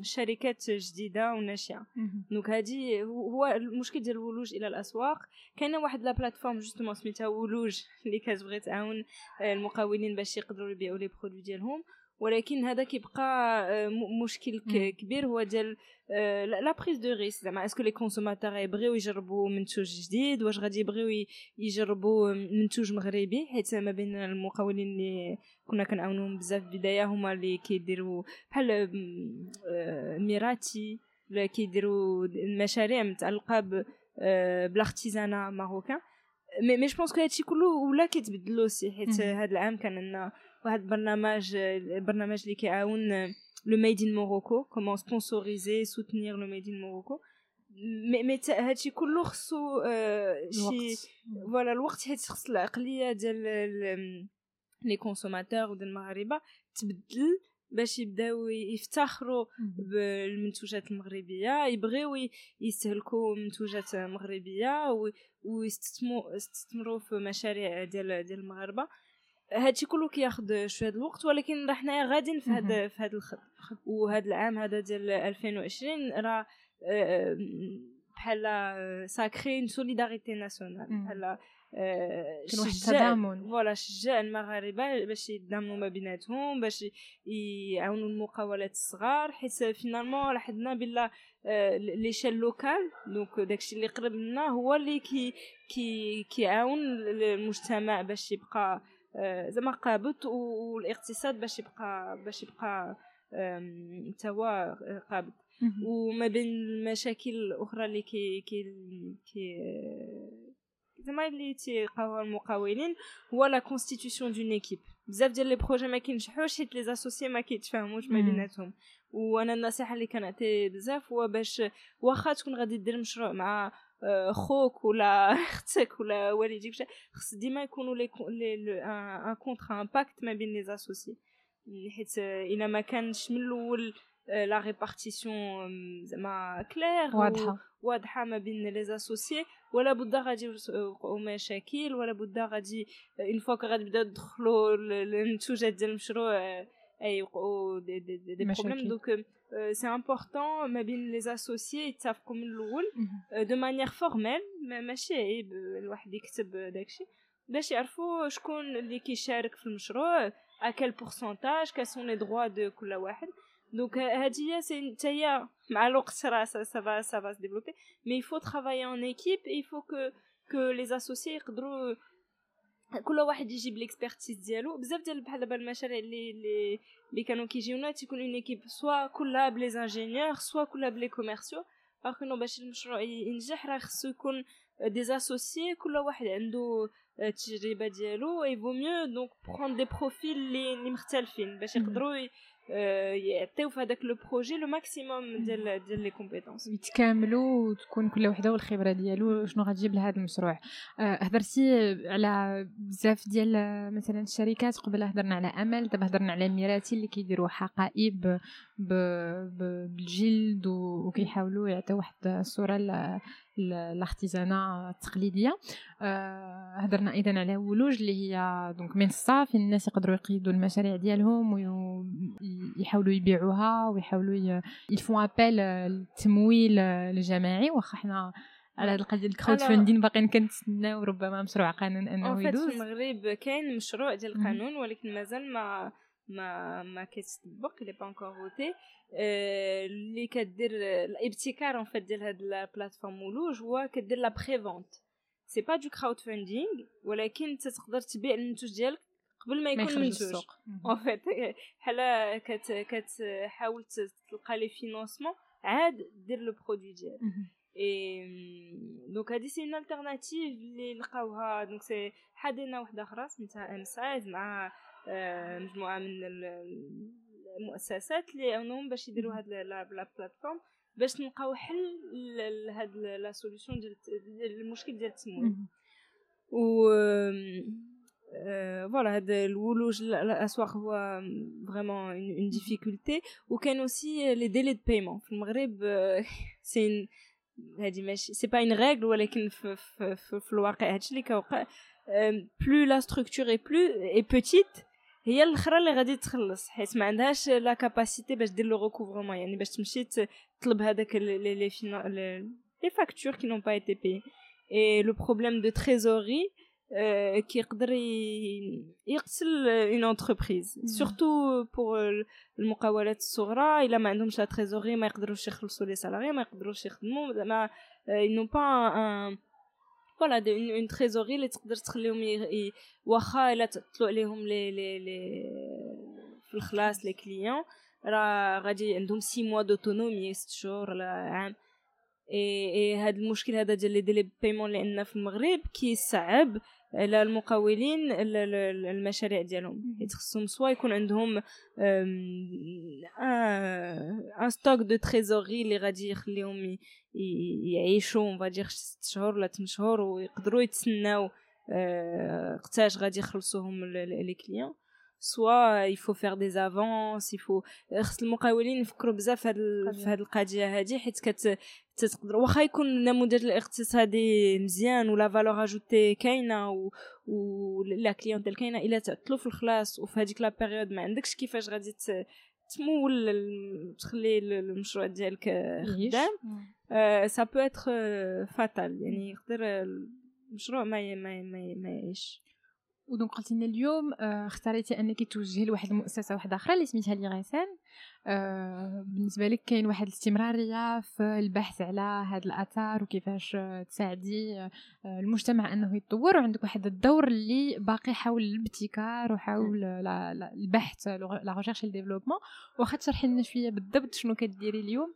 الشركات جديده وناشئه donc هادي هو المشكل ديال الولوج إلى الاسواق كاينة واحد la plateforme justement سميتها ولوج اللي كتبغي تعاون المقاولين باش يقدروا يبيعوا les produits ديالهم ولكن هذا كيبقى مشكل كبير. هو ديال la prise de risque زعما est-ce que les consommateurs يبغيو يجربوا منتوج جديد واش غادي يبغيو يجربوا منتوج مغربي؟ حيت ما بين المقاولين اللي كنا كنعاونوهم بزاف في البداية هما اللي كيديروا بحال ميراتي ولا كيديروا المشاريع متعلقة ب l'artisanat marocain. mais mais je pense que هادشي كله ولا كيتبدل aussi حيت هاد العام كان عندنا واحد البرنامج البرنامج اللي كيعاون le made in Morocco comment sponsoriser soutenir le made in Morocco mais mais هادشي كله خصو شي voilà الوقت حيت خص العقلية ديال les consommateurs وديال المغاربه تبدل باش يبداو يفتخروا بالمنتوجات المغربية يبغيو يستهلكوا منتوجات مغربية ويستثمروا في مشاريع ديال ديال المغاربة. هادشي كله كياخد شوية الوقت ولكن راه حنايا غاديين في هذا في هذا الخط. وهذا العام هذا ديال 2020 راه بحال ça crée solidarité nationale بحال كان واحد التضامن. voilà شجع المغاربة باش يتضامنوا ما بيناتهم باش يعاونوا المقاولات الصغار حيت finalement لاحظنا بلا l'échelle locale donc داكشي اللي قرب لنا هو اللي كي كي كيعاون المجتمع باش يبقى زعما قابض والاقتصاد باش يبقى باش يبقى توا قابض. وما بين المشاكل الاخرى اللي كي كي كي زعما اللي تيلقاوها المقاولين هو la constitution d'une équipe بزاف ديال les projets ما كينجحوش حيت les associés ما كيتفاهموش ما بيناتهم. وأنا النصيحة اللي كنعطي بزاف هو باش واخا تكون غادي دير مشروع مع آه، خوك ولا أختك ولا والديك خص ديما يكونوا لي un contrat un pacte ما بين les associés حيت الا ما كانش من الأول la répartition زعما كلير واضحه واضحه ما بين les associés ولا بد غادي يوقعوا مشاكل ولا بد غادي une fois غادي يبداو يدخلوا النتوجات ديال المشروع يوقعوا des des des problèmes donc c'est important ما بين les associés يتفقوا من الأول de manière formelle ماشي عيب الواحد يكتب داكشي باش يعرفوا شكون اللي كيشارك في المشروع à quel pourcentage quels sont les droits de كل واحد donc هادي هي c'est نتايا مع الوقت راه ça ça ça s'est développé mais il faut travailler en équipe il faut que que les associés يقدروا كل واحد يجيب l'expertise ديالو. بزاف ديال بحال دابا المشاريع اللي اللي اللي كانوا كيجيونا تيكون une équipe soit كلها ب les ingénieurs soit كلها ب les commerciaux باغ باش المشروع ينجح راه خصو يكون des associés كل واحد عنده التجربة ديالو il vaut mieux donc prendre des profils اللي مختلفين باش يقدروا يعطيو في هذاك le projet le maximum ديال ديال les compétences يتكاملوا وتكون كل وحدة والخبرة ديالو. شنو غتجيب لهذا المشروع؟ هضرتي على بزاف ديال مثلا الشركات. قبل هضرنا على أمل دابا هضرنا على ميراتي اللي كيديروا حقائب بالجلد وكيحاولوا يعطيو واحد الصورة l'artisanat التقليديه آه، هضرنا أيضا على Wuluj اللي هي donc منصه فين الناس يقدروا يقيدوا المشاريع ديالهم ويحاولوا يبيعوها ويحاولوا ils font appel التمويل الجماعي. واخا حنا على هذه القضية ال crowdfunding باقيين كنتسناو ربما مشروع قانون أنه يدوز. في المغرب كاين مشروع ديال القانون ولكن مازال ما ما ما كيتطبق il est pas encore voté اللي كدير الابتكار en fait ديال هاد ال plateforme Wuluj هو كدير la prévente c'est pas du crowdfunding ولكن تقدر تبيع المنتوج ديالك قبل ما يكون منتوج en fait بحال كتحاول تلقى les financements عاد دير le produit ديالك. et donc هادي c'est une alternative اللي لقاوها. donc c'est حدينا وحده أخرى سميتها ام سايز مع مجموعة من المؤسسات اللي عاونوهم باش يديروا هاد la plateforme باش نلقاو حل لهاد la solution ديال المشكل ديال التمويل و voilà هاد الولوج الأسواق هو vraiment une difficulté وكاين aussi les délais de paiement في المغرب (laughs) c'est هادي ماشي c'est pas une règle ولكن في, في, في, في الواقع هادشي اللي كيوقع. plus la structure est plus est petite هي الأخرى اللي غادي تخلص حيت ما عندهاش la capacité باش دير le recouvrement يعني باش تمشي تطلب هذاك لي لي les factures qui n'ont pas été payées le problème de trésorerie كيقدر يقتل une entreprise surtout pour المقاولات الصغرى إلا ما عندهمش la trésorerie ما يقدروش يخلصوا les salaires ما يقدروش يخدموا. زعما n'ont pas un voilà une trésorerie اللي تقدر تخليهم واخا الا تطلعوا عليهم لي لي لي في الخلاص les clients راه غادي عندهم six mois d'autonomie ست شهور ولا عام اي اي هاد المشكل هذا ديال les délais اللي عندنا في المغرب كيصعب على المقاولين المشاريع ديالهم. حيت خصهم soit يكون عندهم un stock de trésorerie اللي غادي يخليهم يعيشوا on va dire 6 شهور ولا 8 شهور ويقدروا يتسناو قتاش غادي يخلصوهم les clients soit il faut faire des avances il faut خص المقاولين يفكروا بزاف في هاد القضية هادي حيت كت تقدر واخا يكون النموذج الاقتصادي مزيان و la valeur ajoutée كاينة و, la clientèle كاينة إلا تعطلوا في الخلاص وفي هذيك la période ما عندكش كيفاش غادي تمول تخلي المشروع ديالك خدام. ça peut être fatal يعني يقدر المشروع ما ما ما, ما يعيش. و donc قلتي لنا اليوم اختاريتي أنك توجهي لواحد المؤسسة واحدة أخرى اللي سميتها IRESEN. آه بالنسبة لك كاين واحد الاستمرارية في البحث على هذا الآثار وكيفاش تساعدي آه المجتمع أنه يتطور. وعندك واحد الدور اللي باقي حول الابتكار وحول البحث la recherche développement واخا تشرحي لنا شوية بالضبط شنو كديري اليوم؟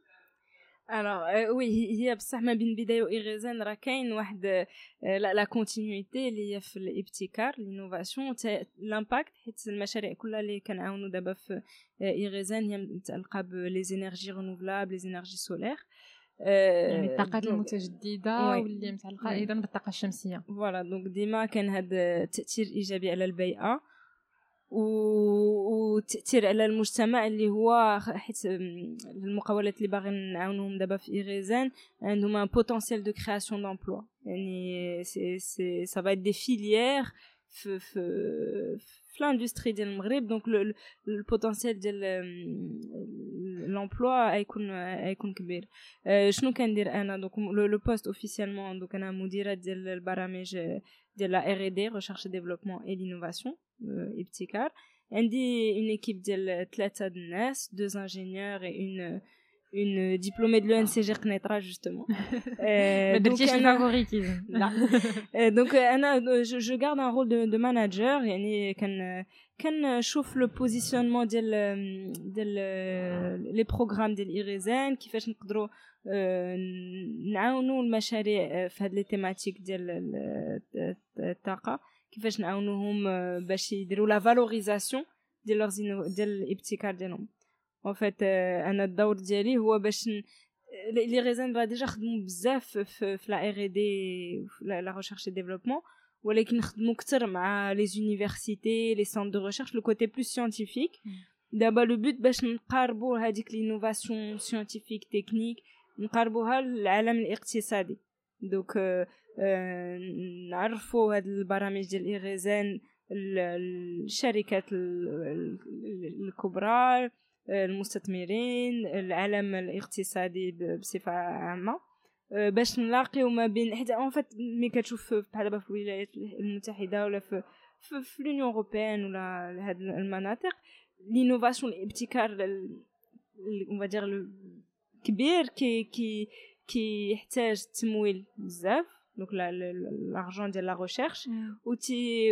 alors oui هي بصح ما بين البدايه و IRESEN راه كاين واحد la continuité اللي هي في الابتكار l'innovation l'impact حيت المشاريع كلها اللي كنعاونوا دابا في IRESEN هي متعلقه ب les énergies renouvelables les énergies solaires يعني الطاقات المتجدده واللي متعلقه أيضا بالطاقة الشمسية. voilà donc ديما كان هذا التاثير إيجابي على البيئة. وتاثير على المجتمع اللي هو حيت المقاولات اللي باغيين نعاونوهم دابا في IRESEN عندهم un potentiel de création d'emplois يعني c'est c'est ça va des filières في في في l'industrie ديال المغرب. donc ال potentiel ديال l'emploi غيكون غيكون كبير. شنو كندير أنا؟ donc le poste officiellement donc أنا مديرة ديال البرامج ديال la R&D recherche développement et l'innovation ابتكار عندي une équipe ديال ثلاثة د الناس deux ingénieurs et une, une diplômée de l'ENCG قنيطرة justement. (laughs) (laughs) Euh, donc favoritisme donc أنا je, je garde un rôle de, de manager يعني كان كنشوف le positionnement ديال ديال les programmes ديال IRESEN كيفاش نقدروا نعاونوا المشاريع في هاد les thématiques ديال الطاقه كيفاش نعاونوهم باش يديروا la valorisation ديال ديال الابتكار ديالهم. En fait أنا الدور ديالي هو باش IRESEN راه déjà خدموا بزاف في la R&D la recherche développement ولكن نخدموا أكثر مع les universités les centres de recherche le côté plus scientifique دابا le but باش نقاربوا هذيك l'innovation scientifique technique نقاربوها للعالم الاقتصادي. donc نعرفوا هاد البرامج ديال IRESEN الشركات الكبرى المستثمرين العالم الاقتصادي بصفة عامة. باش نلاقيو ما بين حيت en fait ملي كتشوف بحال دابا في الولايات المتحدة ولا في في, في l'Union européenne ولا هاد المناطق l'innovation الابتكار on va dire كبير كي كي كي يحتاج تمويل بزاف donc l'argent ديال la recherche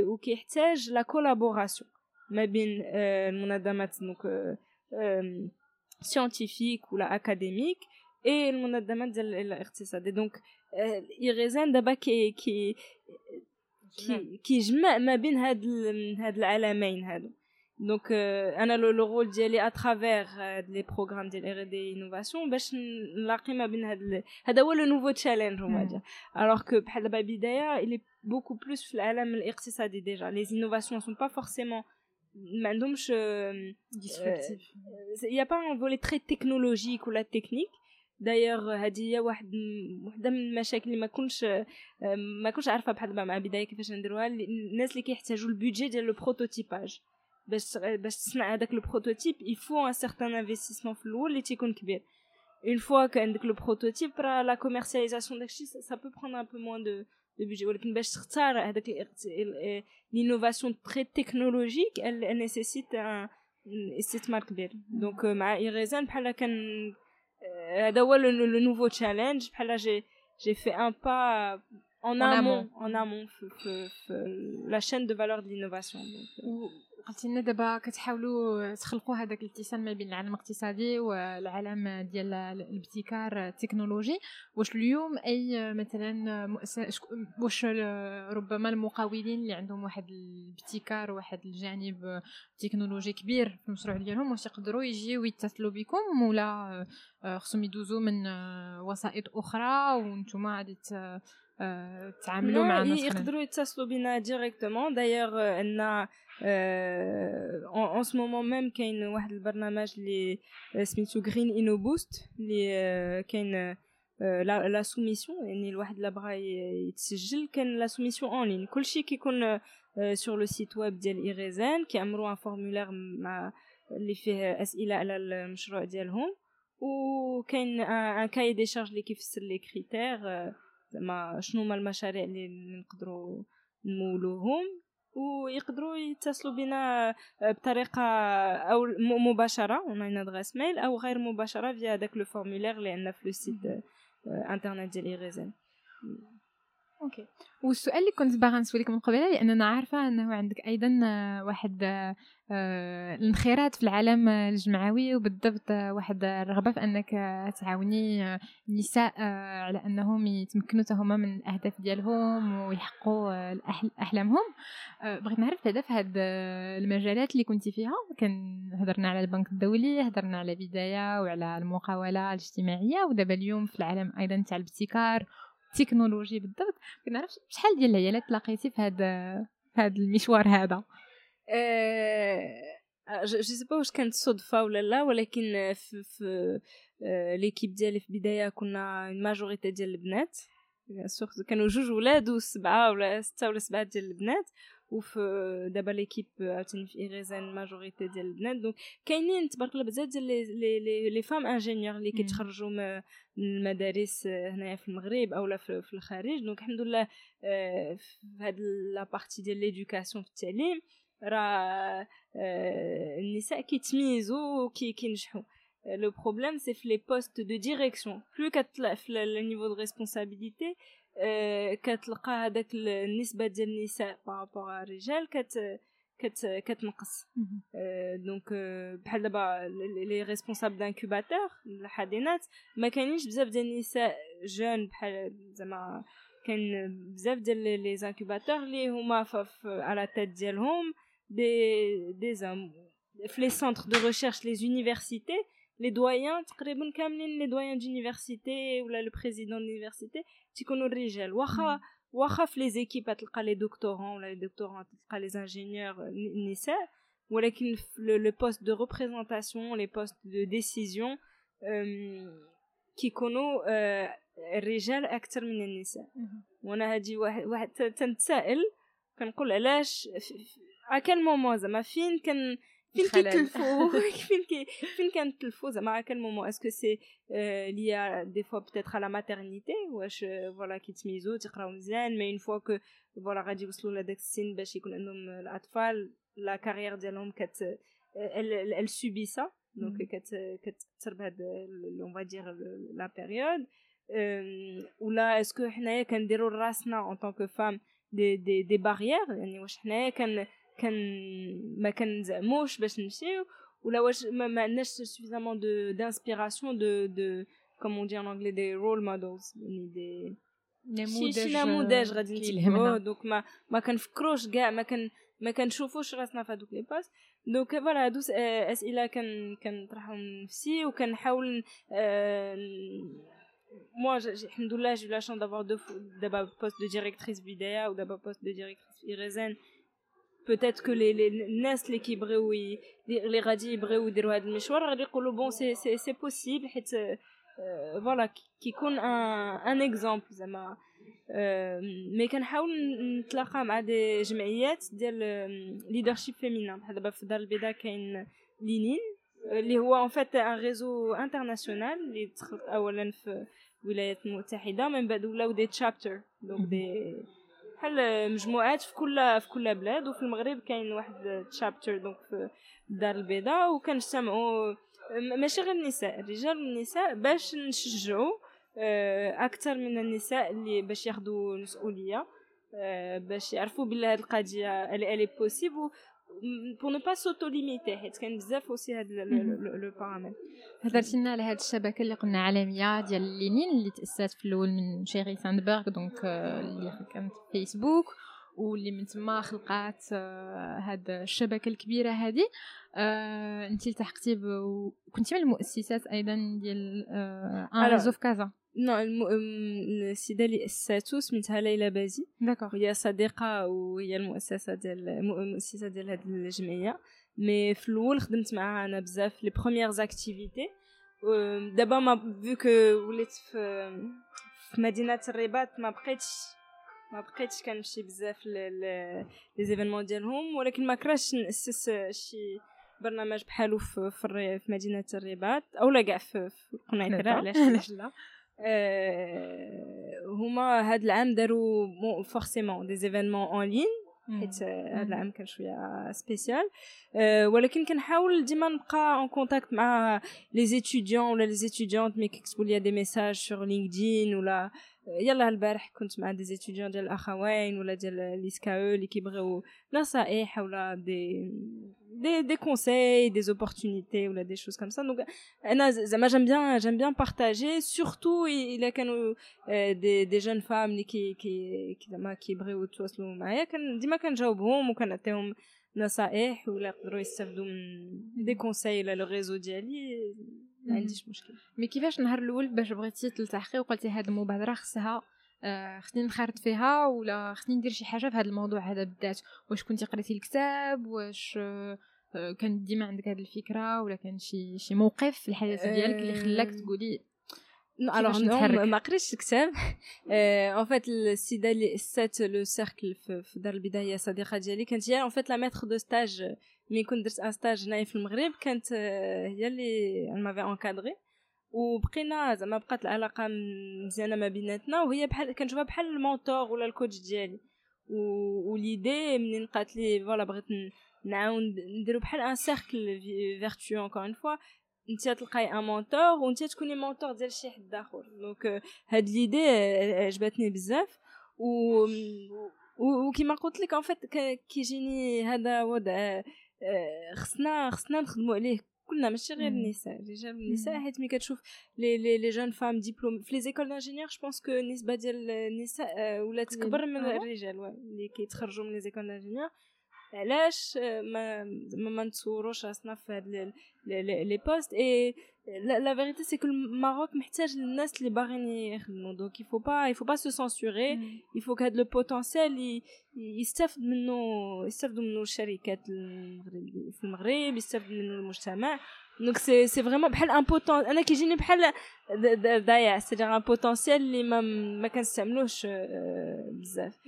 وكيحتاج la collaboration ما بين المنظمات donc scientifiques ولا académiques et المنظمات ديال الاقتصاد. donc IRESEN دابا كي كي كي كيجمع ما بين هاد هاد العالمين هادو. donc أنا le rôle ديالي à travers هاد les programmes ديال R&D innovation باش نلاقي ما بين هاد هذا هو le nouveau challenge on va dire alors que بحال دابا بداية elle est beaucoup plus في العالم الاقتصادي déjà les innovations sont pas forcément ما عندهمش y a pas un volet très technologique ولا technique d'ailleurs هذه هي واحد وحدة من المشاكل اللي ما كنتش ما كنتش عارفة بحال دابا مع بداية كيفاش نديروها. الناس اللي كيحتاجوا ال budget ديال le prototypage باش باش تصنع هذاك le prototype il faut un certain investissement في الأول اللي تيكون كبير. Une fois qu'عندك le prototype راه la commercialisation داكشي ça peut prendre un peu moins de, de budget ولكن باش تختار هذاك l'innovation très technologique elle nécessite un استثمار كبير. donc مع IRESEN بحال كان هذا هو le nouveau challenge بحال j'ai, j'ai fait un pas en amont en amont في, في, في la chaîne de valeur de l'innovation. قلتي لنا دابا كتحاولوا تخلقوا هذاك الاتسام ما بين العالم الاقتصادي والعالم ديال الابتكار التكنولوجي؟ واش اليوم أي مثلا مؤسسه واش ربما المقاولين اللي عندهم واحد الابتكار واحد الجانب تكنولوجي كبير في المشروع ديالهم واش يقدروا يجيو يتصلوا بكم؟ ولا خصهم يدوزوا من وسائط أخرى؟ وأنتم غادي تعاملوا مع يقدروا يتصلوا بنا directement d'ailleurs en, en ce moment même كاين واحد البرنامج اللي سميتو Green Inno-Boost اللي كاين la, la soumission يعني الواحد لا بغا يتسجل كان la soumission en ligne كلشي كيكون sur le site web ديال IRESEN كيعمروا un formulaire مع اللي فيه أسئلة على المشروع ديالهم وكاين un cahier des charges اللي كيفسر les critères زعما شنو هما المشاريع اللي نقدروا نمولوهم ويقدروا يتصلوا بنا بطريقة أو مباشرة en, en adresse mail أو غير مباشرة via داك le formulaire اللي عندنا في le site internet ديال IRESEN OK. والسؤال اللي كنت باغا نسولك من قبل لأننا عارفة أنه عندك أيضا واحد آه، الانخراط في العالم الجمعوي وبالضبط واحد الرغبة في أنك تعاوني النساء على أنهم يتمكنوا هما من الأهداف ديالهم ويحققوا أحلامهم. آه، بغيت نعرف في هاد المجالات اللي كنتي فيها. كان هضرنا على البنك الدولي هضرنا على بدايه وعلى المقاولة الاجتماعية ودابا اليوم في العالم أيضا تاع الابتكار التكنولوجي بالضبط. كنعرف شحال ديال العيالات تلاقيتي في هذا في هذا المشوار هذا. je sais pas واش كانت صدفه ولا لا ولكن في, في l'équipe ديالي في البداية كنا majorité ديال البنات. كانوا جوج ولاد وسبعة ولا ستة ولا سبعة ديال البنات. وفي دابا l'équipe عاوتاني في IRESEN majorité ديال البنات. donc كاينين تبارك الله بزاف ديال les, les, les femmes ingénieures اللي كيتخرجوا من المدارس هنايا في المغرب اولا في الخارج. donc الحمد لله في هاد la partie ديال l'éducation في التعليم راه النساء كيتميزوا وكي كينجحوا. le problème c'est في les postes de direction plus كتطلع في ال niveau de responsabilité كتلقى هذاك النسبة ديال النساء par rapport الرجال كت كت كتنقص. donc بحال دابا les responsables d'incubateurs الحاضنات ما كاينينش بزاف ديال النساء جون بحال زعما كاين بزاف ديال les incubateurs اللي هما على tête ديالهم des, des hommes في les centres de recherche les universités les doyens تقريبا كاملين les doyens d'université ولا le président d'université تيكونوا الرجال واخا واخا في les équipes تلقى les doctorants ولا les doctorantes تلقى les ingénieurs النساء ولكن في le poste de représentation les postes de décision كيكونوا الرجال أكثر من النساء وأنا هادي واحد واحد تنتسائل كنقول علاش à quel moment زعما فين كان فين كيتلفوا فين كي فين كنتلفوا زعما à quel moment est-ce que c'est lié des fois peut-être à la maternité واش voilà كيتميزوا تيقراو مزيان mais une fois que voilà غادي يوصلوا لهداك السن باش يكون عندهم الاطفال la carrière ديالهم كت elle subit ça donc كت كتاثر بهاد on va dire la période ولا est-ce que حنايا كنديروا راسنا en tant que femmes des des des barrières يعني واش حنايا كان كان ما كنزعموش باش نمشيو ولا واش ما, ما عندناش suffisamment de d'inspiration de de comment dit en anglais des role models يعني des نموذج شي نموذج غادي نتبعوه donc ما ما كنفكروش كاع ما كان ما كنشوفوش راسنا في هذوك les postes donc voilà هادو اسئله كان كنطرحهم نفسي وكنحاول moi الحمد لله j'ai eu la chance d'avoir deux d'abord poste de directrice بدايه ودابا poste de directrice irézen peut-être que les les الناس اللي كيبغيو اللي غادي يبغيو يديروا هذا المشوار غادي يقولوا bon c'est c'est c'est possible حيت voilà كيكون un un exemple زعما mais كنحاول نتلاقى مع des جمعيات ديال leadership féminin بحال دابا في دار البيضاء كاين Lean In اللي هو en fait un réseau international اللي تخلق اولا في الولايات المتحده من بعد ولاو des chapters donc des بحال مجموعات في كل في كل بلاد وفي المغرب كاين واحد chapter donc في الدار البيضاء وكنجتمعوا ماشي غير النساء الرجال والنساء باش نشجعوا أكثر من النساء اللي باش ياخذوا مسؤوليه باش يعرفوا بلي هاد القضية elle est possible pour ne pas s'auto-limiter حيت كاين بزاف aussi هاد le paramètre هضرتي لنا على هاد الشبكة اللي قلنا عالميه ديال Lean In اللي تاسست في الأول من شيريل ساندبرغ donc اللي كانت في فيسبوك واللي من تما خلقات هاد الشبكة الكبيرة هذه آه انت التحقتي وكنتي من المؤسسات أيضا ديال un réseau في كازا non السيدة اللي أسساتو سميتها ليلى بازي. d'accord هي صديقة وهي المؤسسة ديال المؤسسة ديال هذه الجمعية. mais في الأول خدمت معاها أنا بزاف les premières activités دابا mais vu que وليت في في مدينة الرباط ما بقيتش ما بقيتش كنمشي بزاف les événements ديالهم. ولكن ما كرهتش نأسس شي برنامج بحالو في, في, مدينة الرباط اولا كاع في, في قنيطره علاش لا؟ (laughs) هما هاد العام داروا forcément des événements en ligne حيت هذا العام كان شوية spécial أه ولكن كنحاول ديما نبقى en contact مع les étudiants ولا les étudiantes mais كيكتبوا لي des messages sur LinkedIn ولا يلا البارح كنت مع des étudiants ديال الاخوين ولا ديال l'ISCAE اللي كيبغيو نصائح ولا des des des conseils des opportunités ولا des choses comme ça donc أنا زعما j'aime bien j'aime bien partager surtout الا كانوا des des jeunes femmes اللي كي كي زعما كيبغيو يتواصلوا معايا كان ديما كنجاوبهم وكنعطيهم نصائح ولا يقدروا يستافدوا من des conseils على le réseau ديالي؟ ما عنديش مشكل. mais كيفاش النهار الأول باش بغيتي تلتحقي وقلتي هاد المبادرة خصها آه خصني نخرط فيها ولا خصني ندير شي حاجة في هذا الموضوع هذا بالذات؟ واش كنتي قريتي الكتاب؟ واش آه كان ديما عندك هذه الفكرة؟ ولا كان شي شي موقف في الحياة ديالك اللي خلاك تقولي alors non ما قريتش الكتاب en fait السيده اللي أسسات le cercle في دار البيضاء صديقه ديالي كانت هي en fait la maître de stage mais كنت درت un stage هنايا في المغرب كانت هي اللي m'avait encadrée وبقينا زعما بقات العلاقه مزيانه ما بيناتنا وهي بحال كنشوفها بحال ال mentor ولا ال coach ديالي و l'idée منين قالت لي voilà بغيت نعاون نديرو بحال un cercle vertueux encore une fois انت تلقاي un mentor وانت تكوني mentor ديال شي حد آخر. donc هاد l'idée عجبتني بزاف. و وكما قلت لك en fait كيجيني هذا وضع خصنا خصنا نخدموا عليه كلنا ماشي غير النساء الرجال والنساء حيت ملي كتشوف les les les jeunes femmes diplômées في les écoles d'ingénieurs je pense que النسبة ديال النساء ولات كبر من الرجال اللي كيتخرجوا من les écoles d'ingénieurs. علاش ما ما نتصوروش راسنا في هاد les postes. Et la vérité c'est que le Maroc محتاج للناس اللي باغيين يخدموا donc il faut pas il faut pas se censurer il faut هاد le potentiel يستافد منه يستافدوا منه الشركات في المغرب يستافد منه المجتمع donc c'est c'est vraiment بحال un poten أنا كيجيني بحال ضايع c'est un potentiel اللي ما ما كنستعملوش بزاف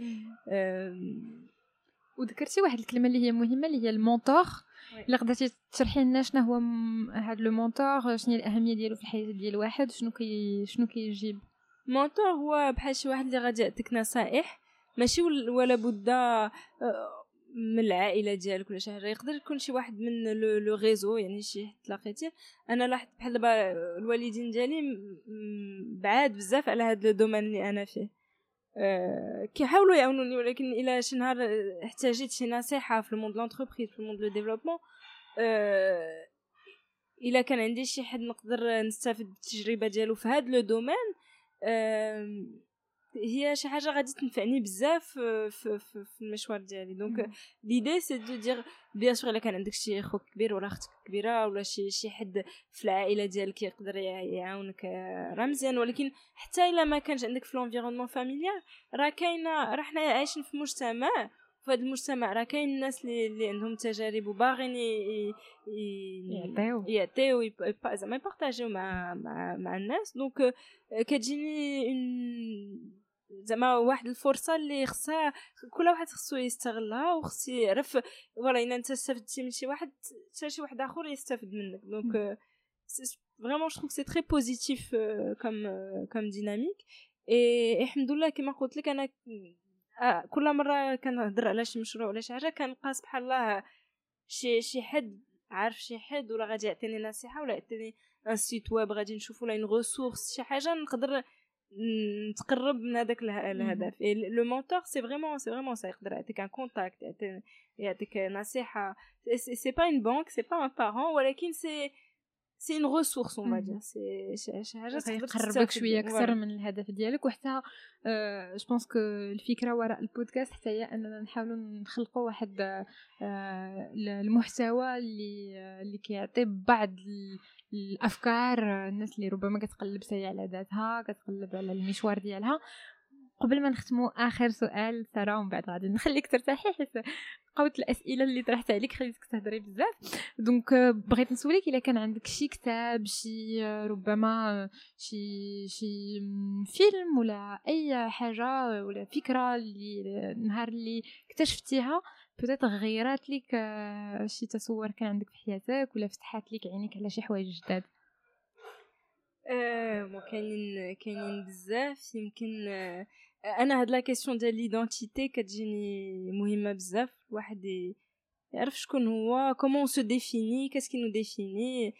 وذكرتي واحد الكلمة اللي هي مهمة اللي هي ال mentor إلا قدرتي تشرحي لنا شنو هو هذا le mentor شنو هي الأهمية ديالو في الحياة ديال الواحد شنو كي شنو كيجيب؟ mentor هو بحال شي واحد اللي غادي يعطيك نصائح ماشي ولا بد من العائلة ديالك ولا شي حاجة. يقدر يكون شي واحد من le réseau يعني شي حد تلاقيتيه. أنا لاحظت بحال دابا الوالدين ديالي بعاد بزاف على هذا ال domaine اللي أنا فيه. كيحاولوا يعاونوني ولكن إلى شي نهار احتاجيت شي نصيحة في ال monde de l'entreprise في ال monde le développement الا كان عندي شي حد نقدر نستافد بالتجربة ديالو في هذا le domaine. أه هي شي حاجة غادي تنفعني بزاف في, في, في المشوار ديالي. donc l'idée c'est de dire bien sûr إلا كان عندك شي خوك كبير ولا أختك كبيرة ولا شي شي حد في العائلة ديالك يقدر يعاونك راه مزيان. ولكن حتى إلا ما كانش عندك في l'environnement familial راه كاينة راه حنا عايشين في مجتمع في هذا المجتمع راه كاين الناس اللي, اللي عندهم تجارب وباغيين يعطيو. يعطيو زعما يبارطاجيو مع مع مع الناس. donc كتجيني زعما واحد الفرصة اللي خصها كل واحد خصو يستغلها وخص يعرف voilà إلا أنت استفدتي من شي واحد حتى شي واحد آخر يستافد منك. donc vraiment je c'est très positif comme comme dynamique et الحمد لله كما قلت لك أنا آه كل مرة كنهضر على شي مشروع ولا شي حاجة كنلقى سبحان الله شي شي حد عارف شي حد ولا غادي يعطيني نصيحة ولا يعطيني un site web غادي نشوفو ولا une ressource شي حاجة نقدر نتقرب من هذاك الهدف. le mentor c'est vraiment c'est vraiment ça يقدر يعطيك un contact يعطيك نصيحة. c'est pas une banque c'est pas un parent ولكن c'est c'est une ressource on va dire c'est شي حاجة تقربك شوية أكثر من الهدف ديالك. وحتى je pense que الفكرة وراء البودكاست حتى هي أننا نحاولوا نخلقوا واحد المحتوى اللي اللي كيعطي بعض الأفكار الناس اللي ربما كتقلب ساي على ذاتها كتقلب على المشوار ديالها. قبل ما نختموا آخر سؤال سارة ومن بعد غادي نخليك ترتاحي حيت بقاوت الأسئلة اللي طرحت عليك خليتك تهضري بزاف. donc بغيت نسولك إلا كان عندك شي كتاب شي ربما شي شي فيلم ولا أي حاجة ولا فكرة اللي النهار اللي اكتشفتيها peut-être غيرات لك شي تصور كان عندك في حياتك ولا فتحات لك عينيك على شي حوايج جداد؟ أه كاينين كاينين بزاف. يمكن أنا هاد la question ديال l'identité كتجيني مهمة بزاف. الواحد يعرف شكون هو comment se définir qu'est-ce qui nous définit.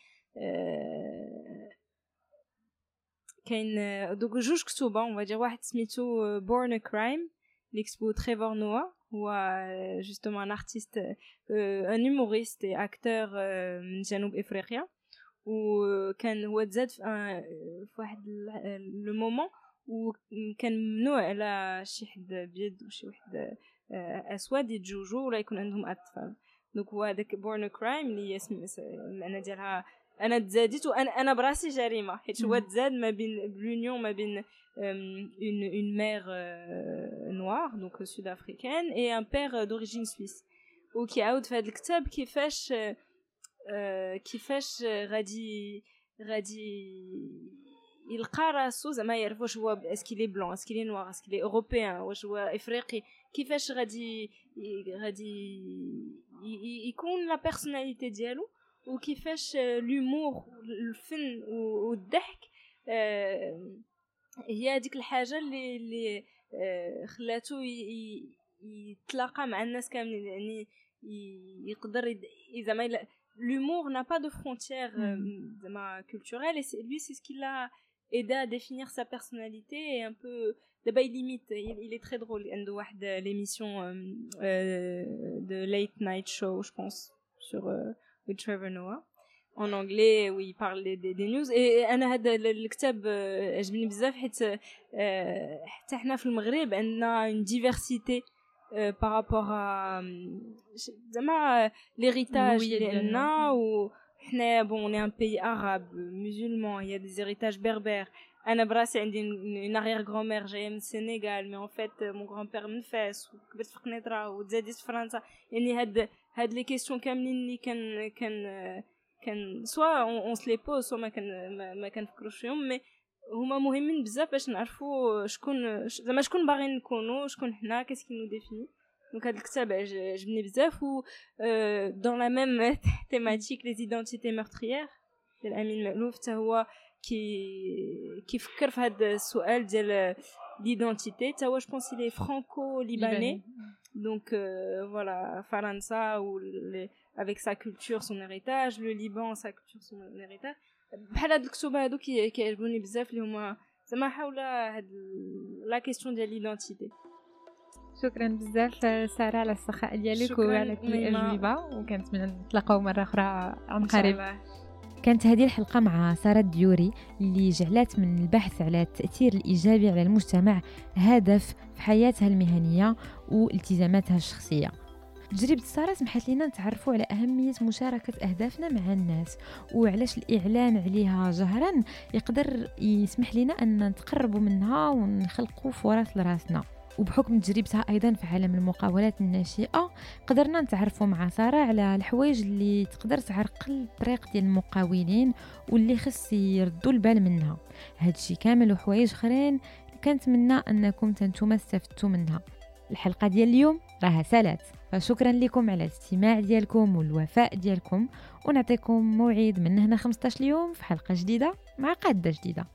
كاين دوك جوج كتوبة un واحد سميتو Born a Crime ليكسبو Trevor Noah هو justement un artiste un humoriste et acteur من جنوب افريقيا وكان هو تزاد في واحد le moment وكان ممنوع على شي حد بيض وشي واحد اسود يتزوجوا ولا يكون عندهم اطفال donc هو هذاك Born a Crime اللي هي المعنى ديالها أنا تزاديت وأنا أنا براسي جريمة حيت هو تزاد ما بين l'union ما بين une une mère noire donc sud-africaine et un père d'origine suisse وكيعاود في هذا الكتاب كيفاش كيفاش غادي غادي يلقى راسو زعما يعرف واش هو est-ce qu'il est blanc est-ce qu'il est noir est-ce qu'il est européen واش هو افريقي كيفاش غادي غادي يكون la personnalité ديالو وكيفاش l'humour الفن والضحك هي هذيك الحاجة اللي اللي خلاتو يتلاقى مع الناس كاملين يعني يقدر زعما l'humour n'a pas de frontières euh, culturelles et lui c'est ce qui l'a aidé à définir sa personnalité et un peu d'abord il limite il, il est très drôle l'émission euh, euh, de late night show je pense sur euh, with Trevor Noah en anglais où il parle des, des, des news et أنا هذا الكتاب عجبني بزاف حيت حتى حنا في المغرب عندنا une diversité par rapport à زعما l'héritage اللي عندنا و حنا بون on est un pays arabe musulman il y a des héritages berbères أنا براسي عندي une arrière grand-mère جاية من السنغال mais en fait mon grand-père من فاس وكبرت في قنيطره وتزاديت في فرنسا يعني هاد هاد les questions كاملين اللي كان كان كان soit on se les pose soit ما كان ما كنفكروش فيهم mais هما مهمين بزاف باش نعرفوا شكون زعما شكون باغيين نكونوا شكون حنا qu'est-ce qui nous définit donc هذا الكتاب عجبني بزاف و dans la même thématique Les Identités meurtrières ديال أمين معلوف حتى هو كي كيفكر في هذا السؤال ديال l'identité حتى هو je pense il est franco-libanais donc voilà فرنسا و avec sa culture son héritage le Liban sa culture son héritage. بحال هاد الكتب هادو كيعجبوني بزاف اللي هما زعما حول هاد la question ديال l'identité شكرا بزاف سارة على السخاء ديالك وعلى الاجوبه وكنتمنى نتلاقاو مرة أخرى عن قريب. كانت هذه الحلقة مع سارة الديوري اللي جعلت من البحث على التأثير الإيجابي على المجتمع هدف في حياتها المهنية والتزاماتها الشخصية. تجربة سارة سمحت لنا نتعرفوا على أهمية مشاركة أهدافنا مع الناس وعلاش الإعلان عليها جهرا؟ يقدر يسمح لنا أن نتقربوا منها ونخلقوا فرص لرأسنا. وبحكم تجربتها أيضا في عالم المقاولات الناشئة قدرنا نتعرفوا مع سارة على الحوايج اللي تقدر تعرقل الطريق ديال المقاولين واللي خص يردوا البال منها. هادشي كامل وحوايج أخرين كنتمنى أنكم تنتوما استفدتوا منها. الحلقة ديال اليوم راها سالات. فشكرا لكم على الاستماع ديالكم والوفاء ديالكم ونعطيكم موعد من هنا 15 يوم في حلقة جديدة مع قادة جديدة.